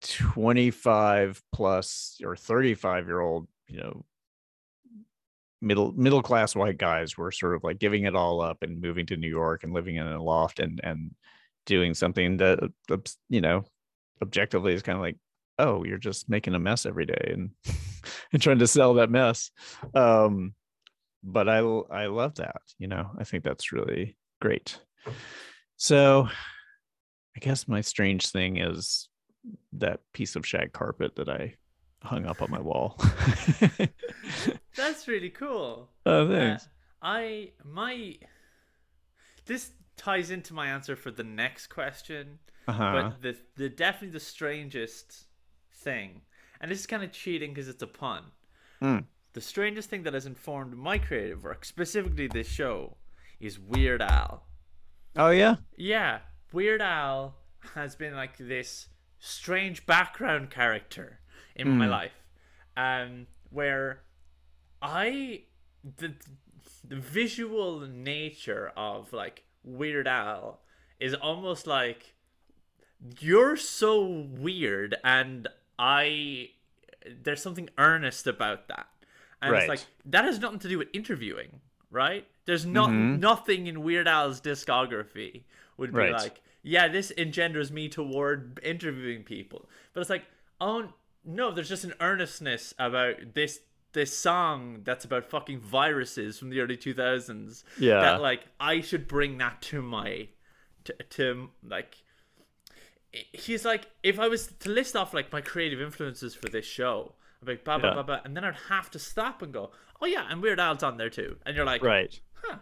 [SPEAKER 2] 25 plus or 35 year old you know middle middle class white guys were sort of like giving it all up and moving to new york and living in a loft and and doing something that uh, you know objectively is kind of like oh you're just making a mess every day and and trying to sell that mess. Um but i i love that you know i think that's really great. So i guess my strange thing is that piece of shag carpet that i hung up on my wall
[SPEAKER 1] That's really cool.
[SPEAKER 2] oh thanks
[SPEAKER 1] Uh, I my this ties into my answer for the next question,
[SPEAKER 2] uh-huh
[SPEAKER 1] but the the definitely the strangest thing, and this is kind of cheating because it's a pun.
[SPEAKER 2] Mm.
[SPEAKER 1] The strangest thing that has informed my creative work, specifically this show, is Weird Al.
[SPEAKER 2] oh yeah
[SPEAKER 1] Yeah, Weird Al has been like this strange background character in my
[SPEAKER 2] Mm.
[SPEAKER 1] life, um, where I the the visual nature of like Weird Al is almost like you're so weird, and I there's something earnest about that, and
[SPEAKER 2] Right.
[SPEAKER 1] it's like that has nothing to do with interviewing, right? There's not
[SPEAKER 2] Mhm.
[SPEAKER 1] nothing in Weird Al's discography would be
[SPEAKER 2] Right.
[SPEAKER 1] like, yeah, this engenders me toward interviewing people, but it's like, oh no, there's just an earnestness about this this song that's about fucking viruses from the early 2000s
[SPEAKER 2] Yeah.
[SPEAKER 1] that like I should bring that to my to, to like he's like if I was to list off like my creative influences for this show I'd be like blah blah
[SPEAKER 2] Yeah.
[SPEAKER 1] blah blah and then I'd have to stop and go oh yeah and Weird Al's on there too and you're like
[SPEAKER 2] right
[SPEAKER 1] huh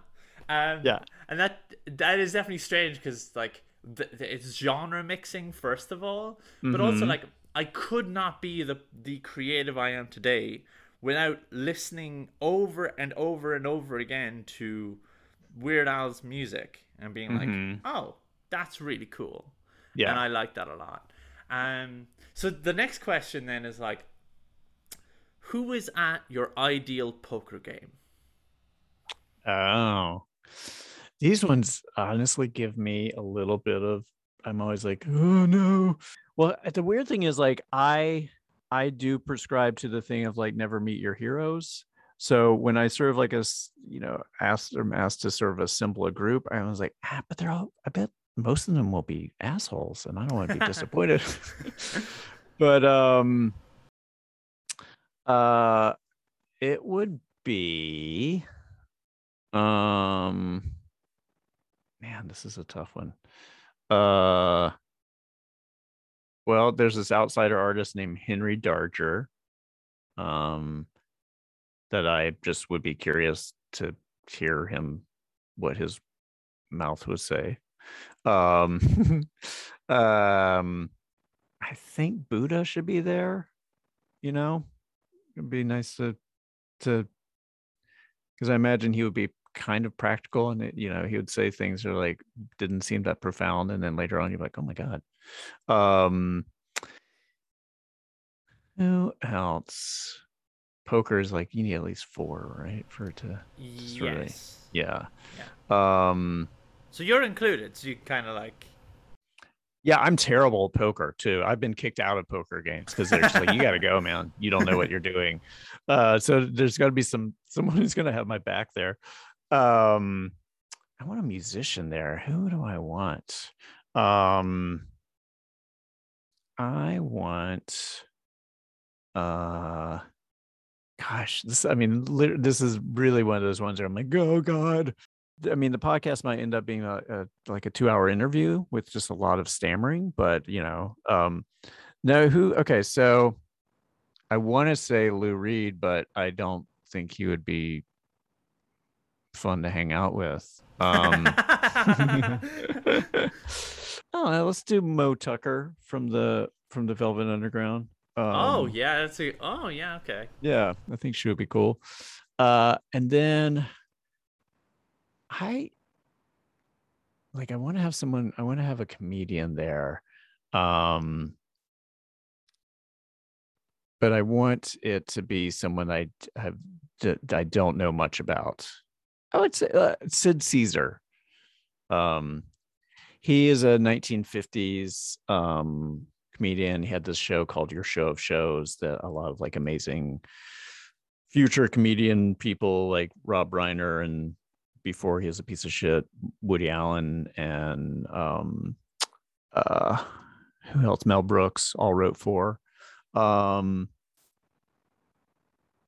[SPEAKER 1] um,
[SPEAKER 2] Yeah.
[SPEAKER 1] and that that is definitely strange because like the, the, it's genre mixing first of all but also
[SPEAKER 2] Mhm.
[SPEAKER 1] like I could not be the the creative I am today without listening over and over and over again to Weird Al's music and being
[SPEAKER 2] Mhm.
[SPEAKER 1] like, "Oh, that's really cool,"
[SPEAKER 2] yeah
[SPEAKER 1] and I like that a lot. Um, so the next question then is like, who is at your ideal poker game?
[SPEAKER 2] Oh, these ones honestly give me a little bit of. I'm always like, oh no. Well, the weird thing is, like, I I do prescribe to the thing of like never meet your heroes. So when I sort of like a, you know asked or asked to sort of assemble a group, I was like, ah, but they're all. I bet most of them will be assholes, and I don't want to be disappointed. but um, uh, it would be um man this is a tough one uh well there's this outsider artist named henry darger um that i just would be curious to hear him what his mouth would say. Um um i think buddha should be there you know? It'd be nice to to because I imagine he would be kind of practical and it, you know he would say things that are like didn't seem that profound and then later on you're like oh my god um who else poker is like you need at least four right for it to really-
[SPEAKER 1] Yes.
[SPEAKER 2] yeah um
[SPEAKER 1] So you're included. So you kind of like.
[SPEAKER 2] yeah i'm terrible at poker too i've been kicked out of poker games because they're just like you gotta go man you don't know what you're doing uh so there's got to be some someone who's gonna have my back there um i want a musician there who do i want um i want uh gosh this i mean this is really one of those ones where i'm like oh god I mean, the podcast might end up being a, a like a two-hour interview with just a lot of stammering, but you know, um, no, who? Okay, so I want to say Lou Reed, but I don't think he would be fun to hang out with. Um, oh, let's do Moe Tucker from the from the Velvet Underground. Um,
[SPEAKER 1] oh yeah, that's a. Oh yeah, okay.
[SPEAKER 2] yeah, I think she would be cool. Uh, and then I like I want to have someone I want to have a comedian there. Um but I want it to be someone I have I don't know much about. I would say uh, Sid Caesar. Um, he is a 1950s um comedian. He had this show called Your Show of Shows that a lot of like amazing future comedian people like Rob Reiner and before he was a piece of shit, Woody Allen and um uh who else? Mel Brooks all wrote for. Um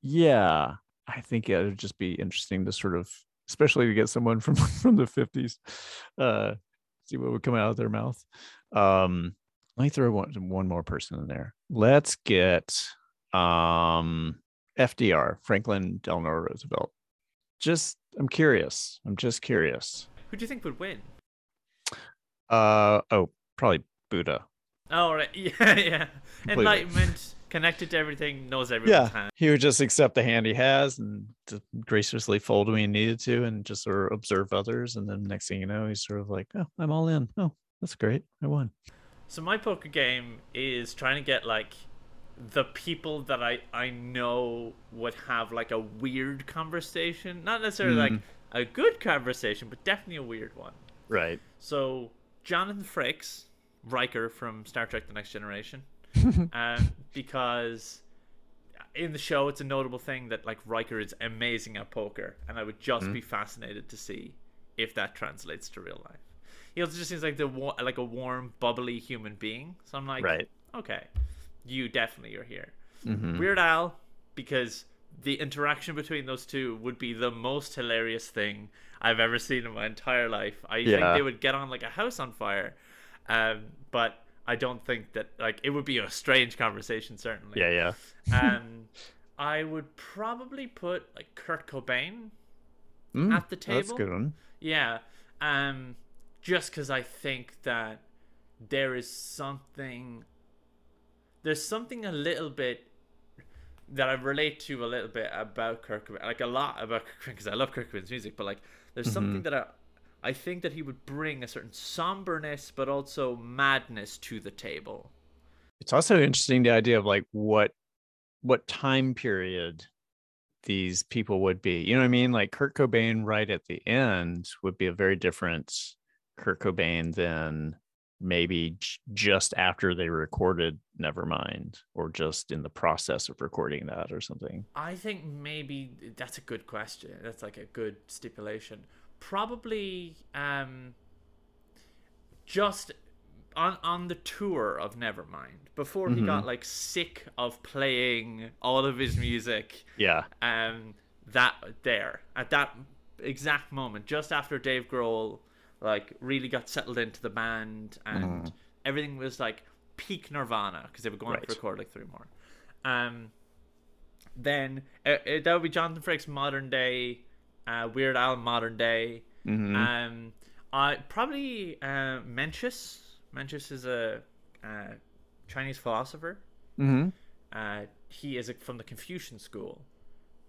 [SPEAKER 2] yeah, I think it would just be interesting to sort of especially to get someone from from the 50s uh see what would come out of their mouth. Um let me throw one one more person in there. Let's get um FDR, Franklin Delano Roosevelt. Just I'm curious. I'm just curious.
[SPEAKER 1] Who do you think would win?
[SPEAKER 2] Uh oh, probably Buddha.
[SPEAKER 1] Oh right, yeah, yeah.
[SPEAKER 2] Completely.
[SPEAKER 1] Enlightenment, connected to everything, knows everyone's hand.
[SPEAKER 2] He would just accept the hand he has and graciously fold when he needed to and just sort of observe others. And then next thing you know, he's sort of like, Oh, I'm all in. Oh, that's great. I won.
[SPEAKER 1] So my poker game is trying to get like the people that I I know would have like a weird conversation, not necessarily like
[SPEAKER 2] Mhm.
[SPEAKER 1] a good conversation, but definitely a weird one.
[SPEAKER 2] Right.
[SPEAKER 1] So Jonathan Frakes, Riker from Star Trek: The Next Generation, um, because in the show it's a notable thing that like Riker is amazing at poker, and I would just be fascinated to see if that translates to real life. He also just seems like the like a warm, bubbly human being. So I'm like,
[SPEAKER 2] Right.
[SPEAKER 1] okay, you definitely are here.
[SPEAKER 2] Mhm.
[SPEAKER 1] Weird Al, because the interaction between those two would be the most hilarious thing I've ever seen in my entire life. I think they would get on like a house on fire, um, but I don't think that like it would be a strange conversation. Certainly,
[SPEAKER 2] Yeah, yeah.
[SPEAKER 1] um, I would probably put like Kurt Cobain
[SPEAKER 2] Mm,
[SPEAKER 1] at the table.
[SPEAKER 2] That's good one.
[SPEAKER 1] yeah, um, just because I think that there is something, there's something a little bit that I relate to a little bit about Kurt Cobain, like a lot about Kurt Cobain because I love Kurt Cobain's music, but like there's something that I, I think that he would bring a certain somberness, but also madness to the table.
[SPEAKER 2] It's also interesting the idea of like what what time period these people would be. You know what I mean? Like Kurt Cobain right at the end would be a very different Kurt Cobain than maybe j- just after they recorded Nevermind or just in the process of recording that or something.
[SPEAKER 1] I think maybe that's a good question. That's like a good stipulation. Probably um just on on the tour of Nevermind before he got like sick of playing all of his music
[SPEAKER 2] Yeah.
[SPEAKER 1] um that there at that exact moment just after Dave Grohl like really got settled into the band and everything was like peak Nirvana because they were going
[SPEAKER 2] Right.
[SPEAKER 1] to record like three more. Um, then uh, uh, that would be Jonathan Frakes modern day, uh, Weird Al modern day.
[SPEAKER 2] Mhm.
[SPEAKER 1] Um, I probably uh, Mencius. Mencius is a uh, Chinese philosopher.
[SPEAKER 2] Mhm.
[SPEAKER 1] Uh, he is a, from the Confucian school.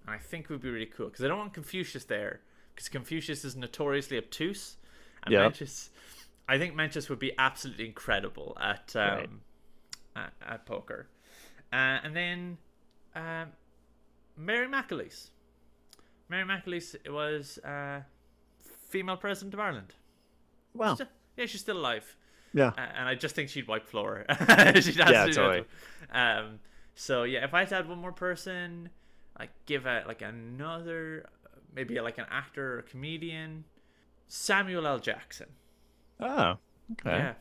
[SPEAKER 1] And I think it would be really cool because I don't want Confucius there because Confucius is notoriously obtuse. And
[SPEAKER 2] Yeah.
[SPEAKER 1] Mencius, I think Mencius would be absolutely incredible at um,
[SPEAKER 2] Right.
[SPEAKER 1] at, at poker. Uh, and then um, Mary McAleese. Mary McAleese was uh, female president of Ireland.
[SPEAKER 2] Wow.
[SPEAKER 1] Still- yeah, she's still alive.
[SPEAKER 2] Yeah.
[SPEAKER 1] Uh, and I just think she'd wipe floor. she'd absolutely
[SPEAKER 2] totally.
[SPEAKER 1] Um, so yeah, if I had to add one more person, like give it like another, maybe like an actor or a comedian, Samuel L. Jackson.
[SPEAKER 2] Oh. Okay.
[SPEAKER 1] Yeah,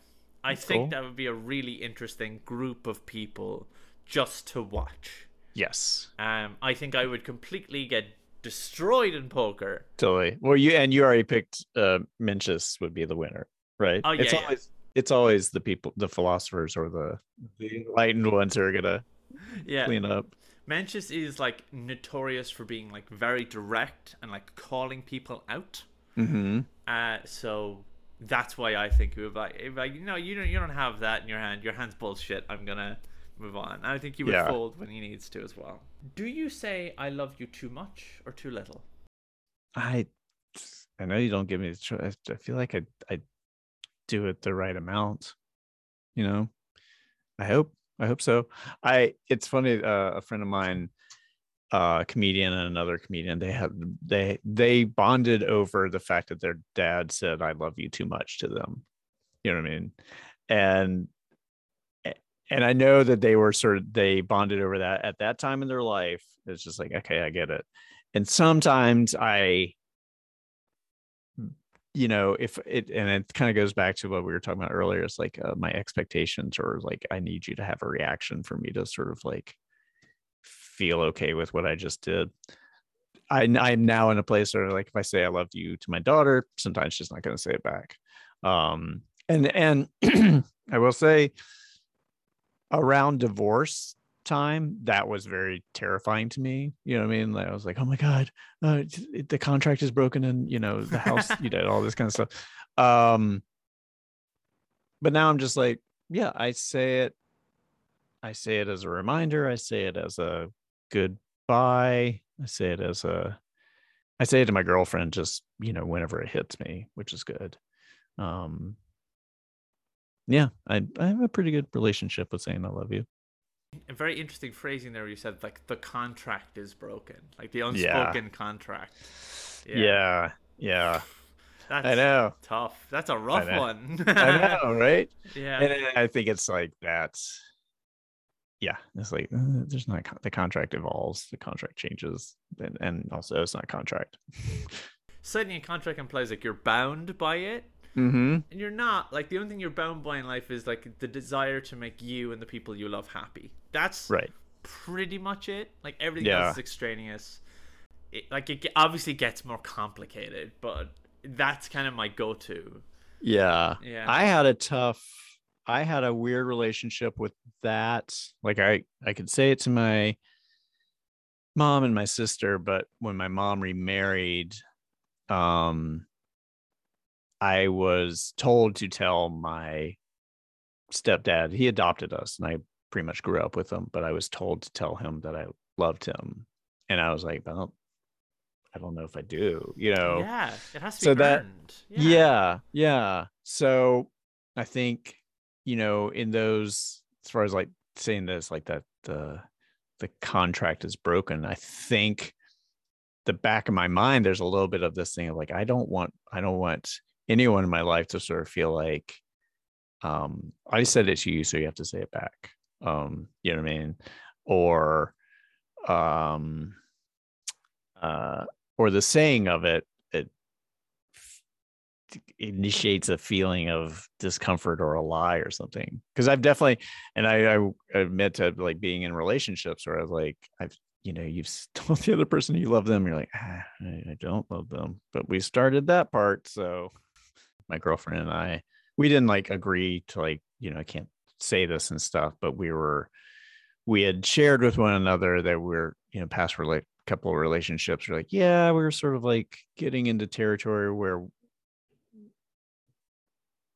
[SPEAKER 1] I
[SPEAKER 2] That's
[SPEAKER 1] think
[SPEAKER 2] cool.
[SPEAKER 1] that would be a really interesting group of people just to watch.
[SPEAKER 2] Yes.
[SPEAKER 1] Um, I think I would completely get destroyed in poker.
[SPEAKER 2] Totally. Well, you and you already picked uh Mencius would be the winner, right?
[SPEAKER 1] Oh,
[SPEAKER 2] it's
[SPEAKER 1] yeah, yeah.
[SPEAKER 2] always it's always the people, the philosophers or the the enlightened ones who are gonna
[SPEAKER 1] Yeah,
[SPEAKER 2] clean up.
[SPEAKER 1] Mencius is like notorious for being like very direct and like calling people out.
[SPEAKER 2] Mm-hmm.
[SPEAKER 1] Uh, so that's why I think be like, if like, you know, you don't, you don't have that in your hand. Your hand's bullshit. I'm gonna move on. I think he would
[SPEAKER 2] Yeah.
[SPEAKER 1] fold when he needs to as well. Do you say I love you too much or too little?
[SPEAKER 2] I I know you don't give me the choice. I feel like I I do it the right amount. You know, I hope I hope so. I it's funny. Uh, a friend of mine, uh, a comedian and another comedian, they had they they bonded over the fact that their dad said "I love you" too much to them. You know what I mean? And and I know that they were sort of they bonded over that at that time in their life. It's just like, okay, I get it. And sometimes I, you know, if it and it kind of goes back to what we were talking about earlier. It's like uh, my expectations, or like I need you to have a reaction for me to sort of like feel okay with what I just did. I, I'm now in a place where like if I say I love you to my daughter, sometimes she's not going to say it back. Um, and and I will say around divorce time that was very terrifying to me. You know what i mean? Like, i was like oh my god uh, the contract is broken and you know the house you know all this kind of stuff. Um but now i'm just like yeah i say it i say it as a reminder i say it as a goodbye i say it as a i say it to my girlfriend just you know whenever it hits me which is good. Um yeah, I I have a pretty good relationship with saying I love you.
[SPEAKER 1] A very interesting phrasing there. You said like the contract is broken, like the unspoken yeah. contract.
[SPEAKER 2] Yeah, yeah, yeah.
[SPEAKER 1] That's
[SPEAKER 2] I know.
[SPEAKER 1] Tough. That's a rough
[SPEAKER 2] I
[SPEAKER 1] one.
[SPEAKER 2] I know, right?
[SPEAKER 1] Yeah.
[SPEAKER 2] And I think it's like that's yeah, it's like uh, there's not the contract evolves, the contract changes, and, and also it's not a contract.
[SPEAKER 1] Signing a contract implies like you're bound by it,
[SPEAKER 2] Mm-hmm.
[SPEAKER 1] And you're not like the only thing you're bound by in life is like the desire to make you and the people you love happy. That's
[SPEAKER 2] right.
[SPEAKER 1] Pretty much it. Like everything
[SPEAKER 2] yeah.
[SPEAKER 1] else is extraneous. It, like it obviously gets more complicated, but that's kind of my go-to.
[SPEAKER 2] Yeah.
[SPEAKER 1] Yeah.
[SPEAKER 2] I had a tough. I had a weird relationship with that. Like I, I could say it to my mom and my sister, but when my mom remarried, um, I was told to tell my stepdad, he adopted us and I pretty much grew up with him, but I was told to tell him that I loved him. And I was like, I don't, I don't know if I do, you know?
[SPEAKER 1] Yeah, it has to
[SPEAKER 2] so
[SPEAKER 1] be
[SPEAKER 2] that,
[SPEAKER 1] earned.
[SPEAKER 2] Yeah. yeah, yeah. So I think, you know, in those, as far as like saying this, like that, the, the contract is broken. I think the back of my mind, there's a little bit of this thing of like, I don't want, I don't want anyone in my life to sort of feel like um, I said it to you, so you have to say it back. Um, you know what I mean? Or um uh or the saying of it it initiates a feeling of discomfort or a lie or something because i've definitely and I, I admit to like being in relationships where i was like i've you know you've told the other person you love them you're like ah, I don't love them but we started that part so my girlfriend and I, we didn't like agree to like, you know, I can't say this and stuff, but we were, we had shared with one another that we're, you know, past relate couple of relationships. We're like, yeah, we were sort of like getting into territory where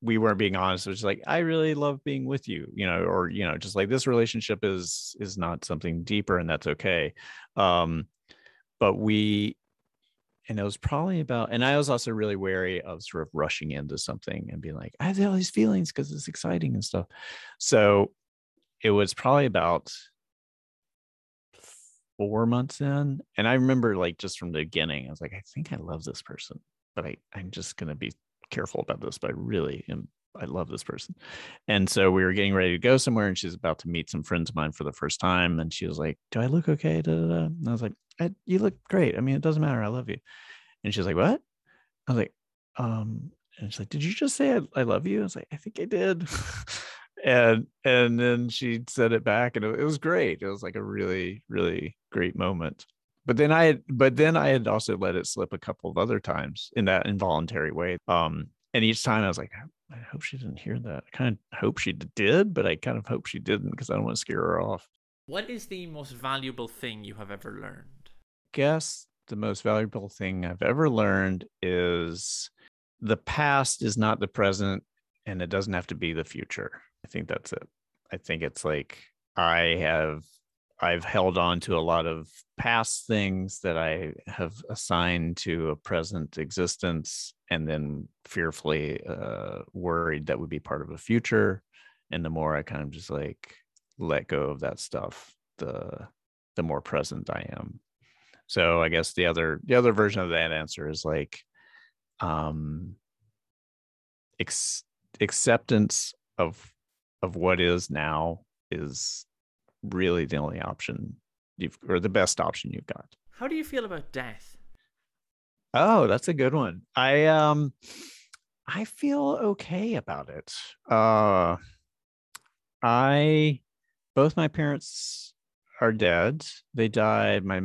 [SPEAKER 2] we weren't being honest. It was like, I really love being with you, you know, or, you know, just like this relationship is, is not something deeper and that's okay. Um, but we and it was probably about and i was also really wary of sort of rushing into something and being like i have all these feelings because it's exciting and stuff. So it was probably about four months in and i remember like just from the beginning i was like i think i love this person but i i'm just going to be careful about this but i really am i love this person and so we were getting ready to go somewhere and she's about to meet some friends of mine for the first time and she was like do i look okay da, da, da. and i was like I, you look great. I mean, it doesn't matter. I love you. And she's like, what? I was like, um, and she's like, did you just say I, I love you? I was like, I think I did. and and then she said it back and it, it was great. It was like a really, really great moment. But then I had, but then I had also let it slip a couple of other times in that involuntary way. Um, and each time I was like, I hope she didn't hear that. I kind of hope she did, but I kind of hope she didn't because I don't want to scare her off.
[SPEAKER 1] What is the most valuable thing you have ever learned?
[SPEAKER 2] guess the most valuable thing I've ever learned is the past is not the present and it doesn't have to be the future. I think that's it. I think it's like I have I've held on to a lot of past things that I have assigned to a present existence and then fearfully uh, worried that would be part of a future. And the more I kind of just like let go of that stuff, the the more present I am. So I guess the other the other version of that answer is like um ex- acceptance of of what is now is really the only option you've or the best option you've got.
[SPEAKER 1] How do you feel about death?
[SPEAKER 2] Oh, that's a good one. I um I feel okay about it. Uh I both my parents are dead. They died my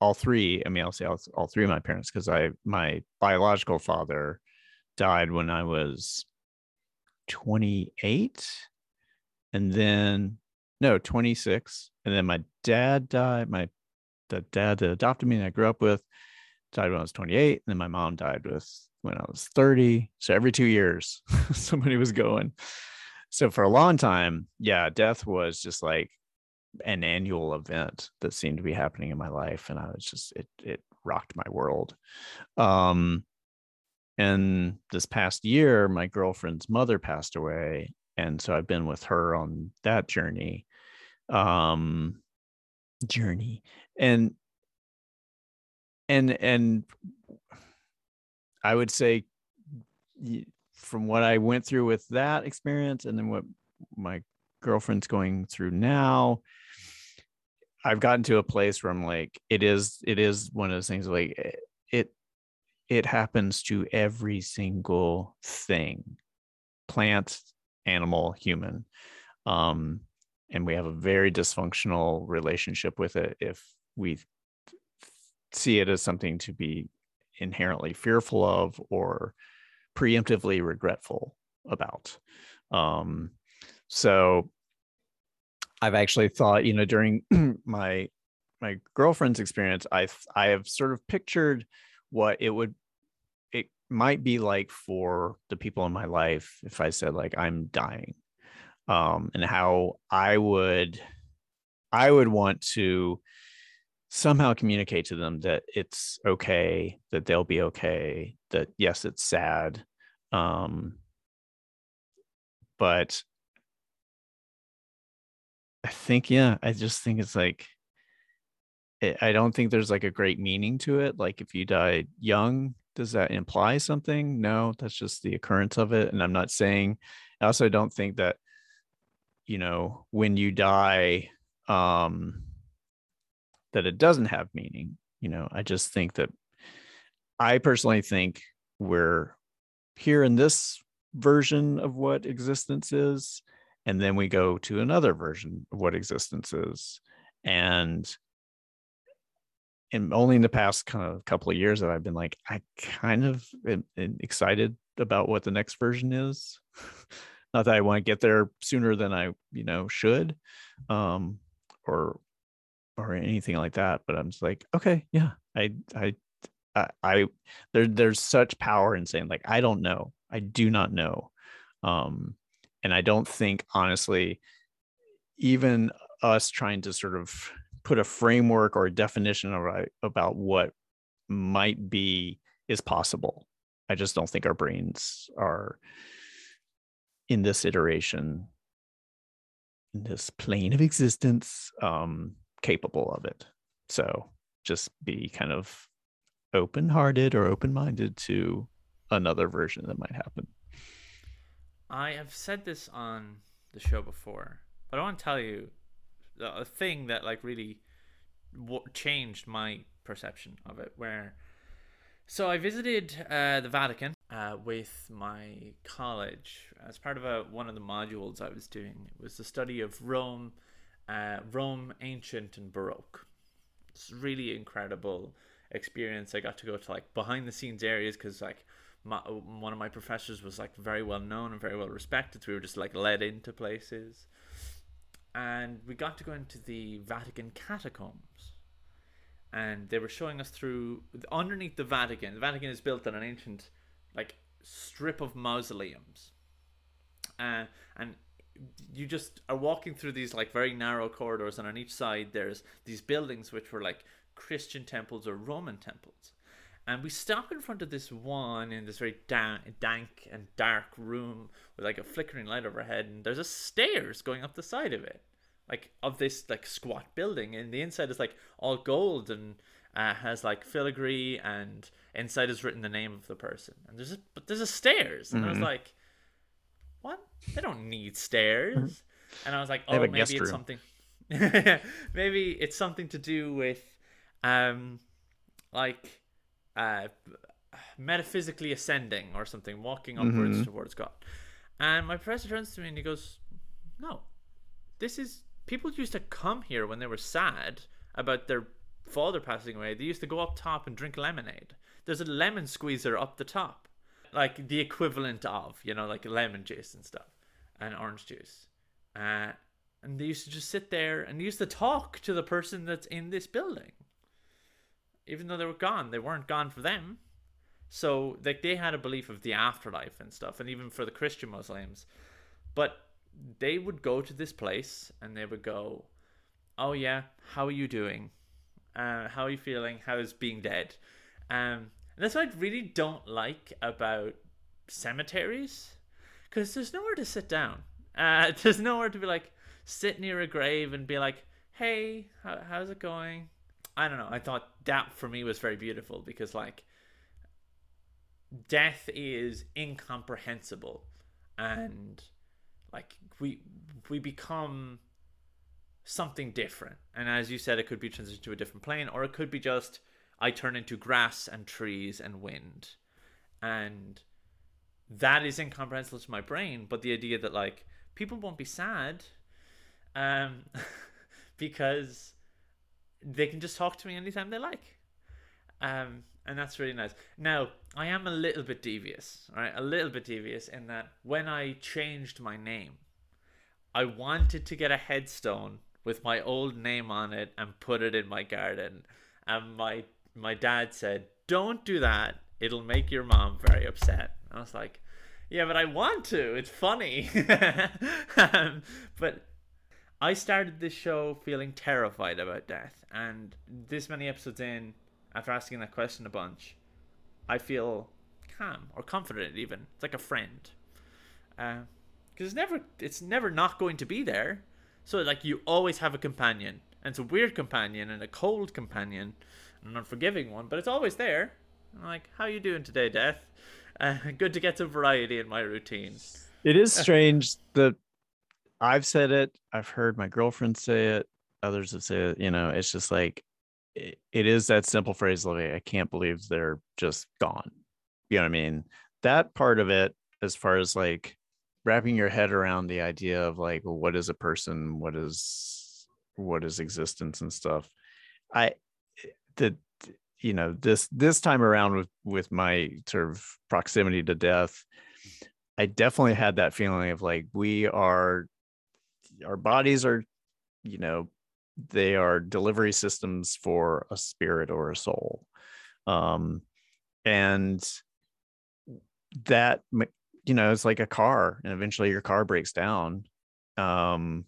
[SPEAKER 2] all three, I mean I'll say all, all three of my parents because I my biological father died when I was 28 and then no 26 and then my dad died my the dad that adopted me and i grew up with died when i was 28 and then my mom died with when i was 30 so every two years somebody was going. So for a long time yeah death was just like an annual event that seemed to be happening in my life and i was just it it rocked my world. Um and this past year my girlfriend's mother passed away and so i've been with her on that journey um journey. And and and i would say from what i went through with that experience and then what my girlfriend's going through now i've gotten to a place where i'm like it is it is one of those things like it it happens to every single thing. Plant animal human. Um and we have a very dysfunctional relationship with it if we see it as something to be inherently fearful of or preemptively regretful about. Um, so i've actually thought you know during my my girlfriend's experience i i have sort of pictured what it would might be like for the people in my life if i said like i'm dying um, and how I would I would want to somehow communicate to them that it's okay, that they'll be okay, that yes, it's sad. Um, but I think, yeah, I just think it's like, I don't think there's like a great meaning to it. Like if you die young, does that imply something? No, that's just the occurrence of it. And I'm not saying, I also don't think that you know when you die um that it doesn't have meaning you know i just think that i personally think we're here in this version of what existence is and then we go to another version of what existence is and and only in the past kind of couple of years that I've been like, I kind of am, am excited about what the next version is. not that I want to get there sooner than I, you know, should, um, or or anything like that. But I'm just like, okay, yeah, I I I, I there there's such power in saying like I don't know, I do not know, um, and I don't think honestly, even us trying to sort of put a framework or a definition of, about what might be is possible. I just don't think our brains are in this iteration in this plane of existence um capable of it so just be kind of open-hearted or open-minded to another version that might happen
[SPEAKER 1] i have said this on the show before but i want to tell you a thing that like really changed my perception of it where so i visited uh, the vatican uh, with my college as part of a, one of the modules I was doing. It was the study of Rome, uh, Rome ancient and Baroque. It's really incredible experience. I got to go to like behind the scenes areas because like my, one of my professors was like very well known and very well respected. So we were just like led into places, and we got to go into the Vatican catacombs. And they were showing us through underneath the Vatican. The Vatican is built on an ancient like strip of mausoleums, uh, and you just are walking through these like very narrow corridors, and on each side there's these buildings which were like Christian temples or Roman temples, And we stop in front of this one in this very da- dank and dark room with like a flickering light overhead, and there's a stairs going up the side of it, like of this like squat building. And the inside is like all gold and uh, has like filigree, and inside is written the name of the person. And there's a but there's a stairs, and I was
[SPEAKER 2] Mhm.
[SPEAKER 1] like, what? They don't need stairs. And I was like, oh, maybe it's
[SPEAKER 2] room.
[SPEAKER 1] something. maybe it's something to do with, um, like, uh, metaphysically ascending or something, walking upwards
[SPEAKER 2] Mhm.
[SPEAKER 1] towards God. And my professor turns to me and he goes, "No, this is people used to come here when they were sad about their father passing away. They used to go up top and drink lemonade. There's a lemon squeezer up the top, like the equivalent of you know like lemon juice and stuff, and orange juice. Uh, and they used to just sit there and they used to talk to the person that's in this building. Even though they were gone, they weren't gone for them. So like they had a belief of the afterlife and stuff, and even for the Christian Muslims, but they would go to this place and they would go, "Oh yeah, how are you doing? Uh, how are you feeling? How's being dead?" Um, and that's what I really don't like about cemeteries, because there's nowhere to sit down. Uh, there's nowhere to be like sit near a grave and be like, "Hey, how, how's it going?" I don't know. I thought that for me was very beautiful because like death is incomprehensible. And like we we become something different. And as you said it could be transitioned to a different plane or it could be just i turn into grass and trees and wind. And that is incomprehensible to my brain but the idea that like people won't be sad um because they can just talk to me anytime they like. Um and that's really nice. Now i am a little bit devious right? a little bit devious in that when i changed my name i wanted to get a headstone with my old name on it and put it in my garden. And my my dad said don't do that. It'll make your mom very upset. I was like yeah but i want to. It's funny. Um, but I started this show feeling terrified about death, and this many episodes in, after asking that question a bunch, I feel calm or confident. Even it's like a friend, because it's never it's never not going to be there. So like you always have a companion, and it's a weird companion and a cold companion, and an unforgiving one, but it's always there. And I'm like, how you doing today, Death? Uh, good to get some variety in my routine.
[SPEAKER 2] It is strange that I've said it. I've heard my girlfriend say it. Others have said it. You know, it's just like it, it is that simple phrase, like, I can't believe they're just gone. You know what I mean? That part of it, as far as like wrapping your head around the idea of like, well, what is a person? What is what is existence and stuff? I the you know this this time around with with my sort of proximity to death i definitely had that feeling of like we are our bodies are you know they are delivery systems for a spirit or a soul. Um and that you know it's like a car and eventually your car breaks down um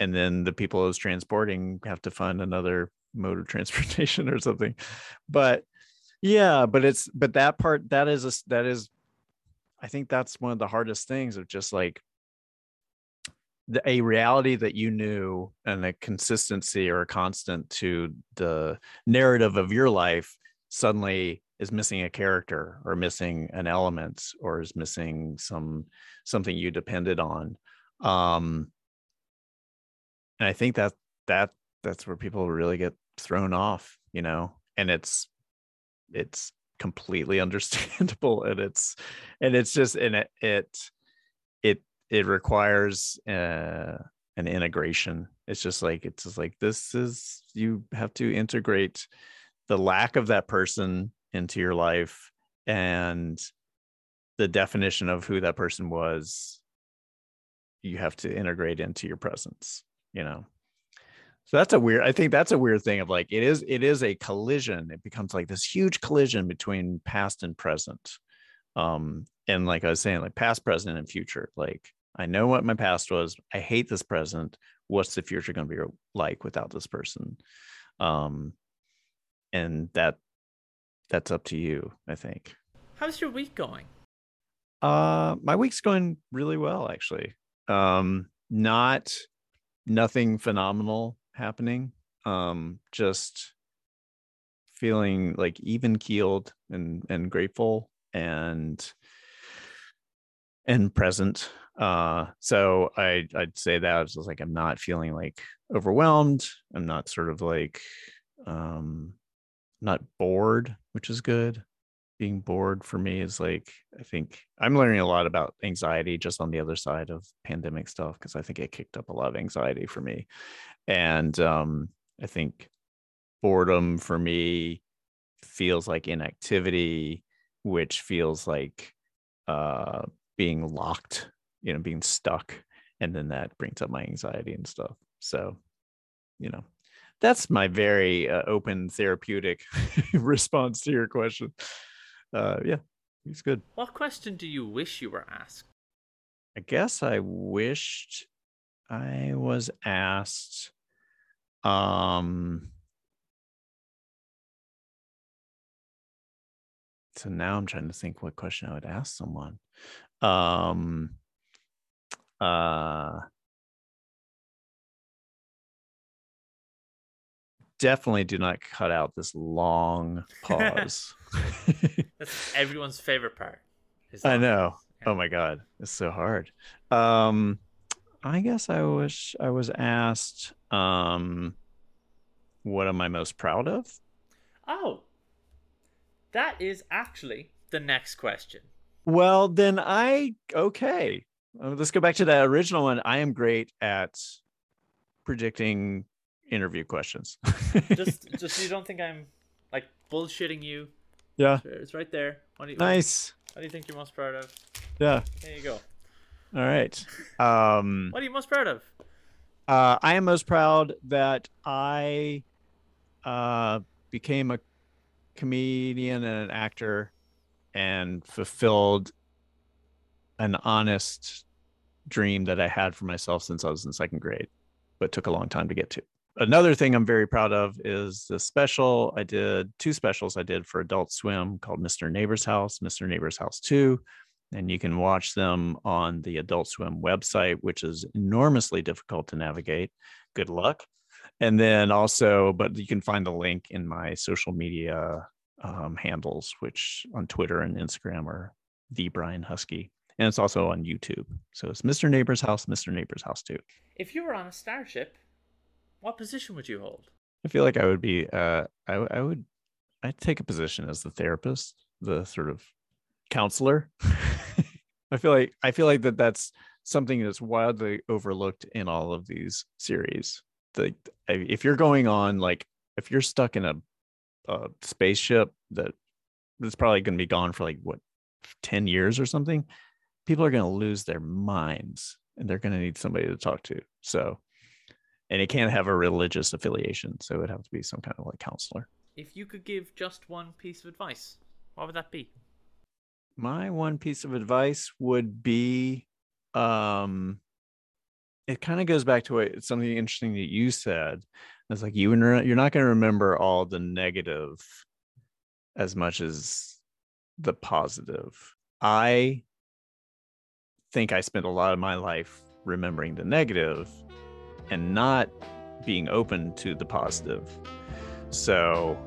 [SPEAKER 2] and then the people it's transporting have to find another mode of transportation or something. But yeah but it's but that part that is a that is i think that's one of the hardest things of just like the, a reality that you knew and a consistency or a constant to the narrative of your life suddenly is missing a character or missing an element or is missing some something you depended on. Um and i think that that that's where people really get thrown off you know and it's it's completely understandable and it's and it's just and it it it, requires uh an integration. It's just like it's just like this is you have to integrate the lack of that person into your life and the definition of who that person was you have to integrate into your presence you know? So that's a weird i think that's a weird thing of like it is it is a collision. It becomes like this huge collision between past and present. Um and like i was saying like past present and future like i know what my past was i hate this present what's the future going to be like without this person um and that that's up to you, I think.
[SPEAKER 1] How's your week going?
[SPEAKER 2] Uh, my week's going really well, actually. Um, not nothing phenomenal happening. Um, just feeling like even keeled and and grateful and and present. Uh, so I I'd say that it's like I'm not feeling like overwhelmed. I'm not sort of like um not bored, which is good. Being bored for me is like I think I'm learning a lot about anxiety just on the other side of pandemic stuff because I think it kicked up a lot of anxiety for me. And um I think boredom for me feels like inactivity, which feels like uh being locked, you know, being stuck. And then that brings up my anxiety and stuff. So, you know, that's my very uh, open therapeutic response to your question. Uh, yeah, he's good.
[SPEAKER 1] What question do you wish you were asked?
[SPEAKER 2] I guess I wished I was asked. Um, so now I'm trying to think what question I would ask someone. Um, uh, definitely do not cut out this long pause.
[SPEAKER 1] That's everyone's favorite part.
[SPEAKER 2] I know.
[SPEAKER 1] Yeah.
[SPEAKER 2] Oh my god, it's so hard. Um, I guess I wish I was asked. Um, what am I most proud of?
[SPEAKER 1] Oh, that is actually the next question.
[SPEAKER 2] Well, then I okay. Uh, let's go back to that original one. I am great at predicting interview questions.
[SPEAKER 1] Just, just you don't think I'm like bullshitting you?
[SPEAKER 2] yeah,
[SPEAKER 1] It's right there. What do you,
[SPEAKER 2] nice.
[SPEAKER 1] What do you think you're most proud of?
[SPEAKER 2] Yeah.
[SPEAKER 1] There you go.
[SPEAKER 2] All right. Um,
[SPEAKER 1] What are you most proud of?
[SPEAKER 2] uh, I am most proud that I uh, became a comedian and an actor and fulfilled an honest dream that I had for myself since I was in second grade, but took a long time to get to. Another thing I'm very proud of is the special I did, two specials I did for Adult Swim called Mr. Neighbor's House, Mr. Neighbor's House 2. And you can watch them on the Adult Swim website, which is enormously difficult to navigate. Good luck. And then also, but you can find the link in my social media um, handles, which on Twitter and Instagram are the Brian Huskey. And it's also on YouTube. So it's Mr. Neighbor's House, Mr. Neighbor's House 2.
[SPEAKER 1] If you were on a starship, what position would you hold?
[SPEAKER 2] I feel like I would be, uh, I, I would, I'd take a position as the therapist, the sort of counselor. I feel like, I feel like that that's something that's wildly overlooked in all of these series. The, if you're going on, like, if you're stuck in a, a spaceship that that's probably going to be gone for like what 10 years or something people are going to lose their minds and they're going to need somebody to talk to so and it can't have a religious affiliation so it would have to be some kind of like counselor.
[SPEAKER 1] If you could give just one piece of advice, what would that be?
[SPEAKER 2] my one piece of advice would be um it kind of goes back to what something interesting that you said. It's like you you're not going to remember all the negative as much as the positive. I think i spent a lot of my life remembering the negative and not being open to the positive. So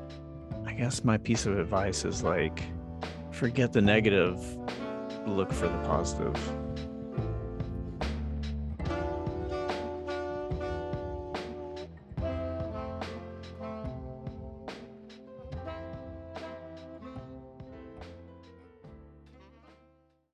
[SPEAKER 2] i guess my piece of advice is like forget the negative look for the positive